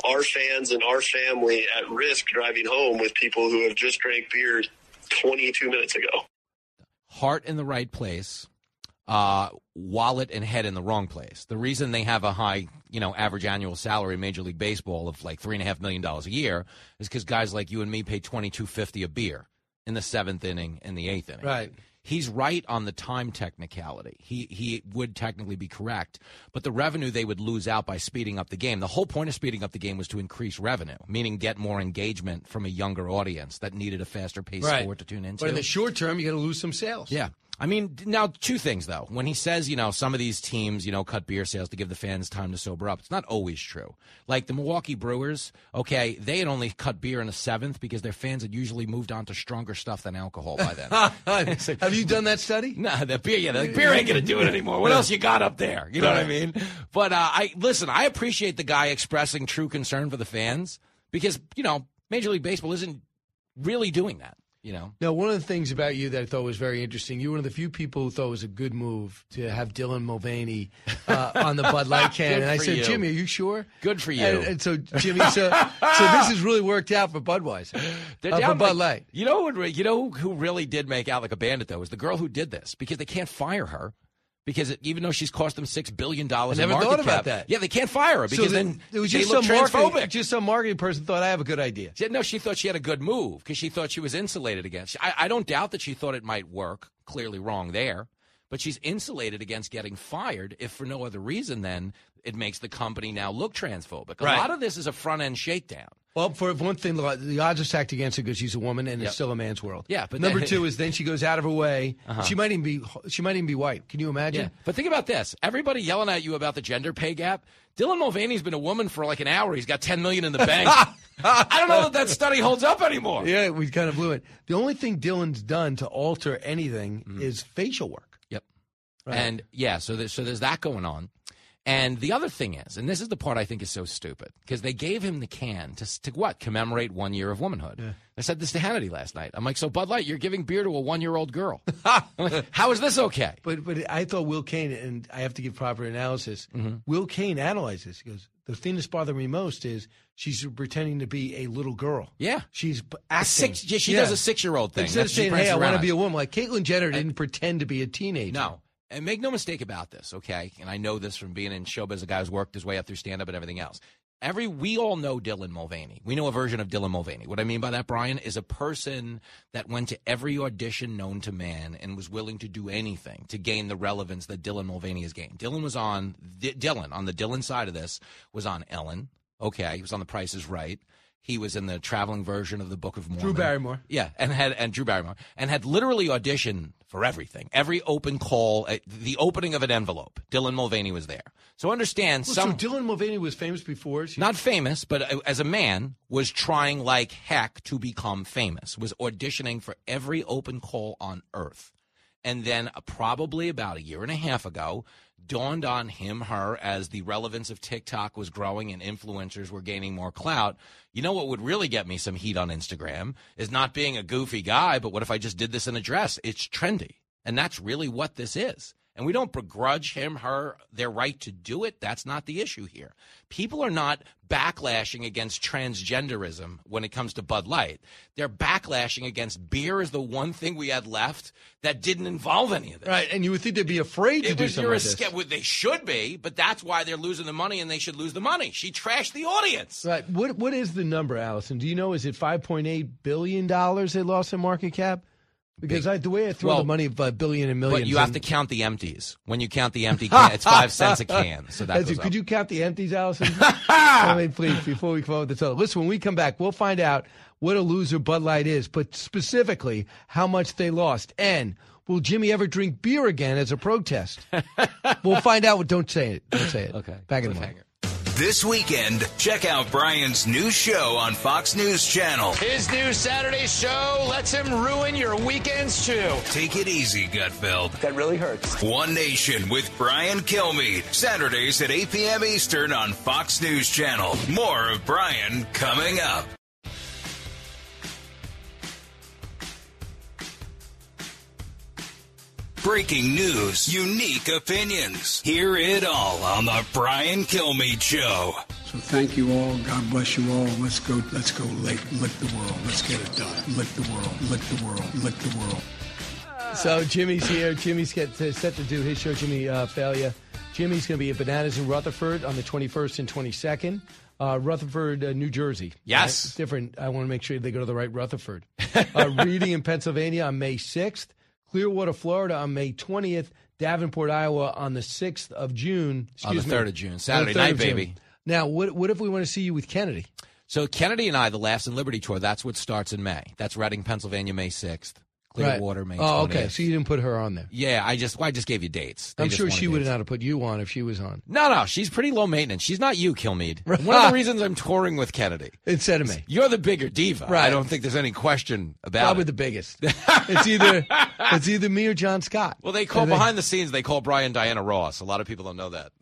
our fans and our family at risk driving home with people who have just drank beer 22 minutes ago. heart in the right place, uh, wallet and head in the wrong place. The reason they have a high, you know, average annual salary in Major League Baseball of like three and a half million dollars a year is because guys like you and me pay twenty two fifty a beer in the seventh inning and the eighth inning. Right. He's right on the time technicality. He he would technically be correct, but the revenue they would lose out by speeding up the game. The whole point of speeding up the game was to increase revenue, meaning get more engagement from a younger audience that needed a faster paced Right. sport to tune into. But in the short term, you got to lose some sales. Yeah. I mean, now two things though. When he says, you know, some of these teams, you know, cut beer sales to give the fans time to sober up, it's not always true. Like the Milwaukee Brewers, okay, they had only cut beer in the seventh because their fans had usually moved on to stronger stuff than alcohol by then. Have you done that study? Nah, the beer, yeah, the beer ain't gonna do it anymore. What else you got up there? You know what I mean? But uh, I listen. I appreciate the guy expressing true concern for the fans because you know Major League Baseball isn't really doing that. You know, Now, one of the things about you that I thought was very interesting, you were one of the few people who thought it was a good move to have Dylan Mulvaney uh, on the Bud Light can. And I said, you. Jimmy, are you sure? Good for you. And, and so, Jimmy, so, so this has really worked out for Budweiser, They're uh, for Bud Light. You know? You know who really did make out like a bandit though is the girl who did this because they can't fire her because it, even though she's cost them six billion dollars, never thought about cap, that. Yeah, they can't fire her because so then it was just some marketing, transphobic. just some marketing person thought I have a good idea. Yeah, no, she thought she had a good move because she thought she was insulated against. I, I don't doubt that she thought it might work. Clearly wrong there, but she's insulated against getting fired if for no other reason than it makes the company now look transphobic. A Right. lot of this is a front end shakedown. Well, for one thing, the odds are stacked against her because she's a woman and Yep. it's still a man's world. Yeah, but number then- two is then she goes out of her way. Uh-huh. She might even be she might even be white. Can you imagine? Yeah, but think about this: everybody yelling at you about the gender pay gap. Dylan Mulvaney's been a woman for like an hour. He's got ten million in the bank. I don't know that that study holds up anymore. Yeah, we kind of blew it. The only thing Dylan's done to alter anything Mm-hmm. is facial work. Yep. Right. And yeah, so there's, so there's that going on. And the other thing is, and this is the part I think is so stupid, because they gave him the can to, to what? Commemorate one year of womanhood. I said this to Hannity last night. I'm like, so Bud Light, you're giving beer to a one year old girl. I'm like, How is this okay? But but I thought Will Cain, and I have to give proper analysis. Mm-hmm. Will Cain analyzed this. He goes, the thing that's bothering me most is she's pretending to be a little girl. Yeah. She's acting. six- yeah, she does a six-year-old thing. Instead of saying, "Hey, I want to be a woman," like Caitlyn Jenner didn't pretend to be a teenager. No. And make no mistake about this, okay? And I know this from being in showbiz, a guy who's worked his way up through stand up and everything else. Every we all know Dylan Mulvaney. We know a version of Dylan Mulvaney. What I mean by that, Brian, is a person that went to every audition known to man and was willing to do anything to gain the relevance that Dylan Mulvaney has gained. Dylan was on Dylan on the Dylan side of this was on Ellen. Okay, he was on The Price Is Right. He was in the traveling version of the Book of Mormon. Drew Barrymore. Yeah, and had and Drew Barrymore and had literally auditioned for everything. Every open call, uh, the opening of an envelope. Dylan Mulvaney was there. So understand Well, some so Dylan Mulvaney was famous before. She, not famous, but uh, as a man was trying like heck to become famous. Was auditioning for every open call on earth. And then uh, probably about a year and a half ago dawned on him her as the relevance of TikTok was growing and influencers were gaining more clout. You know what would really get me some heat on Instagram is not being a goofy guy, but what if I just did this in a dress? It's trendy. And that's really what this is. And we don't begrudge him, her, their right to do it. That's not the issue here. People are not backlashing against transgenderism when it comes to Bud Light. They're backlashing against beer is the one thing we had left that didn't involve any of this. right, and you would think they'd be afraid to It do was something like this. well, They should be, but that's why they're losing the money, and they should lose the money. She trashed the audience. Right. What what is the number, Allison? Do you know? Is it five point eight billion dollars they lost in market cap? Because I, the way I throw Well, the money of uh, billion and millions, But you have and- to count the empties. When you count the empty can, it's five cents a can. So that That's it. Could up. you count the empties, Allison? I mean, please, before we come up with the total. Listen, when we come back, we'll find out what a loser Bud Light is, but specifically how much they lost. And Will Jimmy ever drink beer again as a protest? we'll find out. Don't say it. Don't say it. Okay. Back in a moment. This weekend, check out Brian's new show on Fox News Channel. His new Saturday show lets him ruin your weekends too. Take it easy, Gutfeld. That really hurts. One Nation with Brian Kilmeade. Saturdays at 8 p.m. Eastern on Fox News Channel. More of Brian coming up. Breaking news, unique opinions. Hear it all on the Brian Kilmeade Show. So thank you all. God bless you all. Let's go. Let's go. Lick, lick the world. Let's get it done. Lick the world. Lick the world. Lick the world. So Jimmy's here. Jimmy's get to, set to do his show. Jimmy uh, Failla. Jimmy's going to be at Bananas in Rutherford on the 21st and 22nd. Uh, Rutherford, uh, New Jersey. Yes. Right? Different. I want to make sure they go to the right Rutherford. Uh, Reading in Pennsylvania on May 6th. Clearwater, Florida on May 20th. Davenport, Iowa on the 6th of June. On the me. 3rd of June. Saturday night, baby. Now, what, what if we want to see you with Kennedy? So Kennedy and I, the Laughs and Liberty tour, that's what starts in May. That's Reading, Pennsylvania, May 6th. Clearwater, 20th. Oh, okay. So you didn't put her on there. Yeah, I just well, I just gave you dates. They I'm sure she would dates. not have put you on if she was on. No, no, she's pretty low maintenance. She's not you, Kilmeade. One of the reasons I'm touring with Kennedy. Instead of me. You're the bigger diva. Right. I don't think there's any question about Probably it. the biggest. it's either it's either me or John Scott. Well, they call they- behind the scenes. They call Brian Diana Ross. A lot of people don't know that.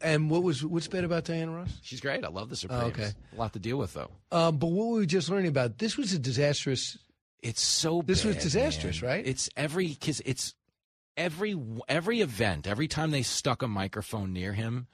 And what was what's bad about Diana Ross? She's great. I love the Supremes. Oh, okay. A lot to deal with though. Um, but what were we just learning about? This was a disastrous. It's so. This was disastrous, man. right? It's every because it's every every event. Every time they stuck a microphone near him,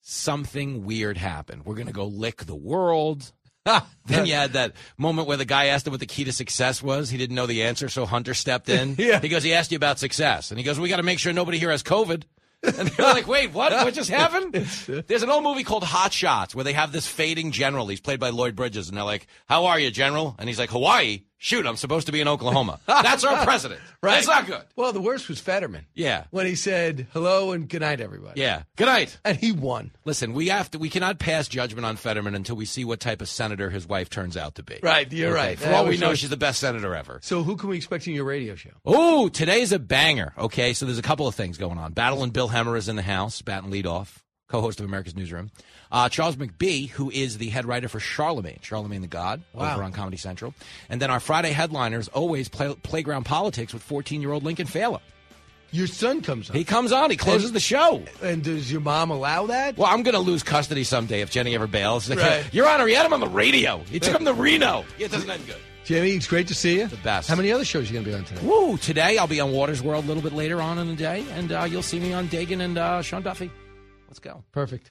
something weird happened. We're gonna go lick the world. then you had that moment where the guy asked him what the key to success was. He didn't know the answer, so Hunter stepped in. Yeah. He goes, he asked you about success, and he goes, we got to make sure nobody here has COVID. And they're like, wait, what? What just happened? Uh, There's an old movie called Hot Shots where they have this fading general. He's played by Lloyd Bridges, and they're like, "How are you, General?" And he's like, "Hawaii." Shoot, I'm supposed to be in Oklahoma. That's our president. Right. That's not good. Well, the worst was Fetterman Yeah. when he said hello and good night, everybody. Yeah. Good night. And he won. Listen, we have to. We cannot pass judgment on Fetterman until we see what type of senator his wife turns out to be. Right, you're Okay, right. For That all we know, she's the best senator ever. So who can we expect in your radio show? Oh, today's a banger. Okay, so there's a couple of things going on. Battle and Bill Hemmer is in the house, batting leadoff, co-host of America's Newsroom. Uh, Charles McBee, who is the head writer for Charlamagne, Charlamagne tha God, Wow. over on Comedy Central. And then our Friday headliners always play playground politics with 14-year-old Lincoln Failla. Your son comes on. He comes on. He closes And- the show. And does your mom allow that? Well, I'm going to lose custody someday if Jenny ever bails. Right. Your Honor, he had him on the radio. He took him to Reno. Yeah, it doesn't end good. Jimmy, it's great to see you. The best. How many other shows are you going to be on today? Woo! Today I'll be on Watters World a little bit later on in the day, and uh, you'll see me on Dagen and uh, Sean Duffy. Let's go. Perfect.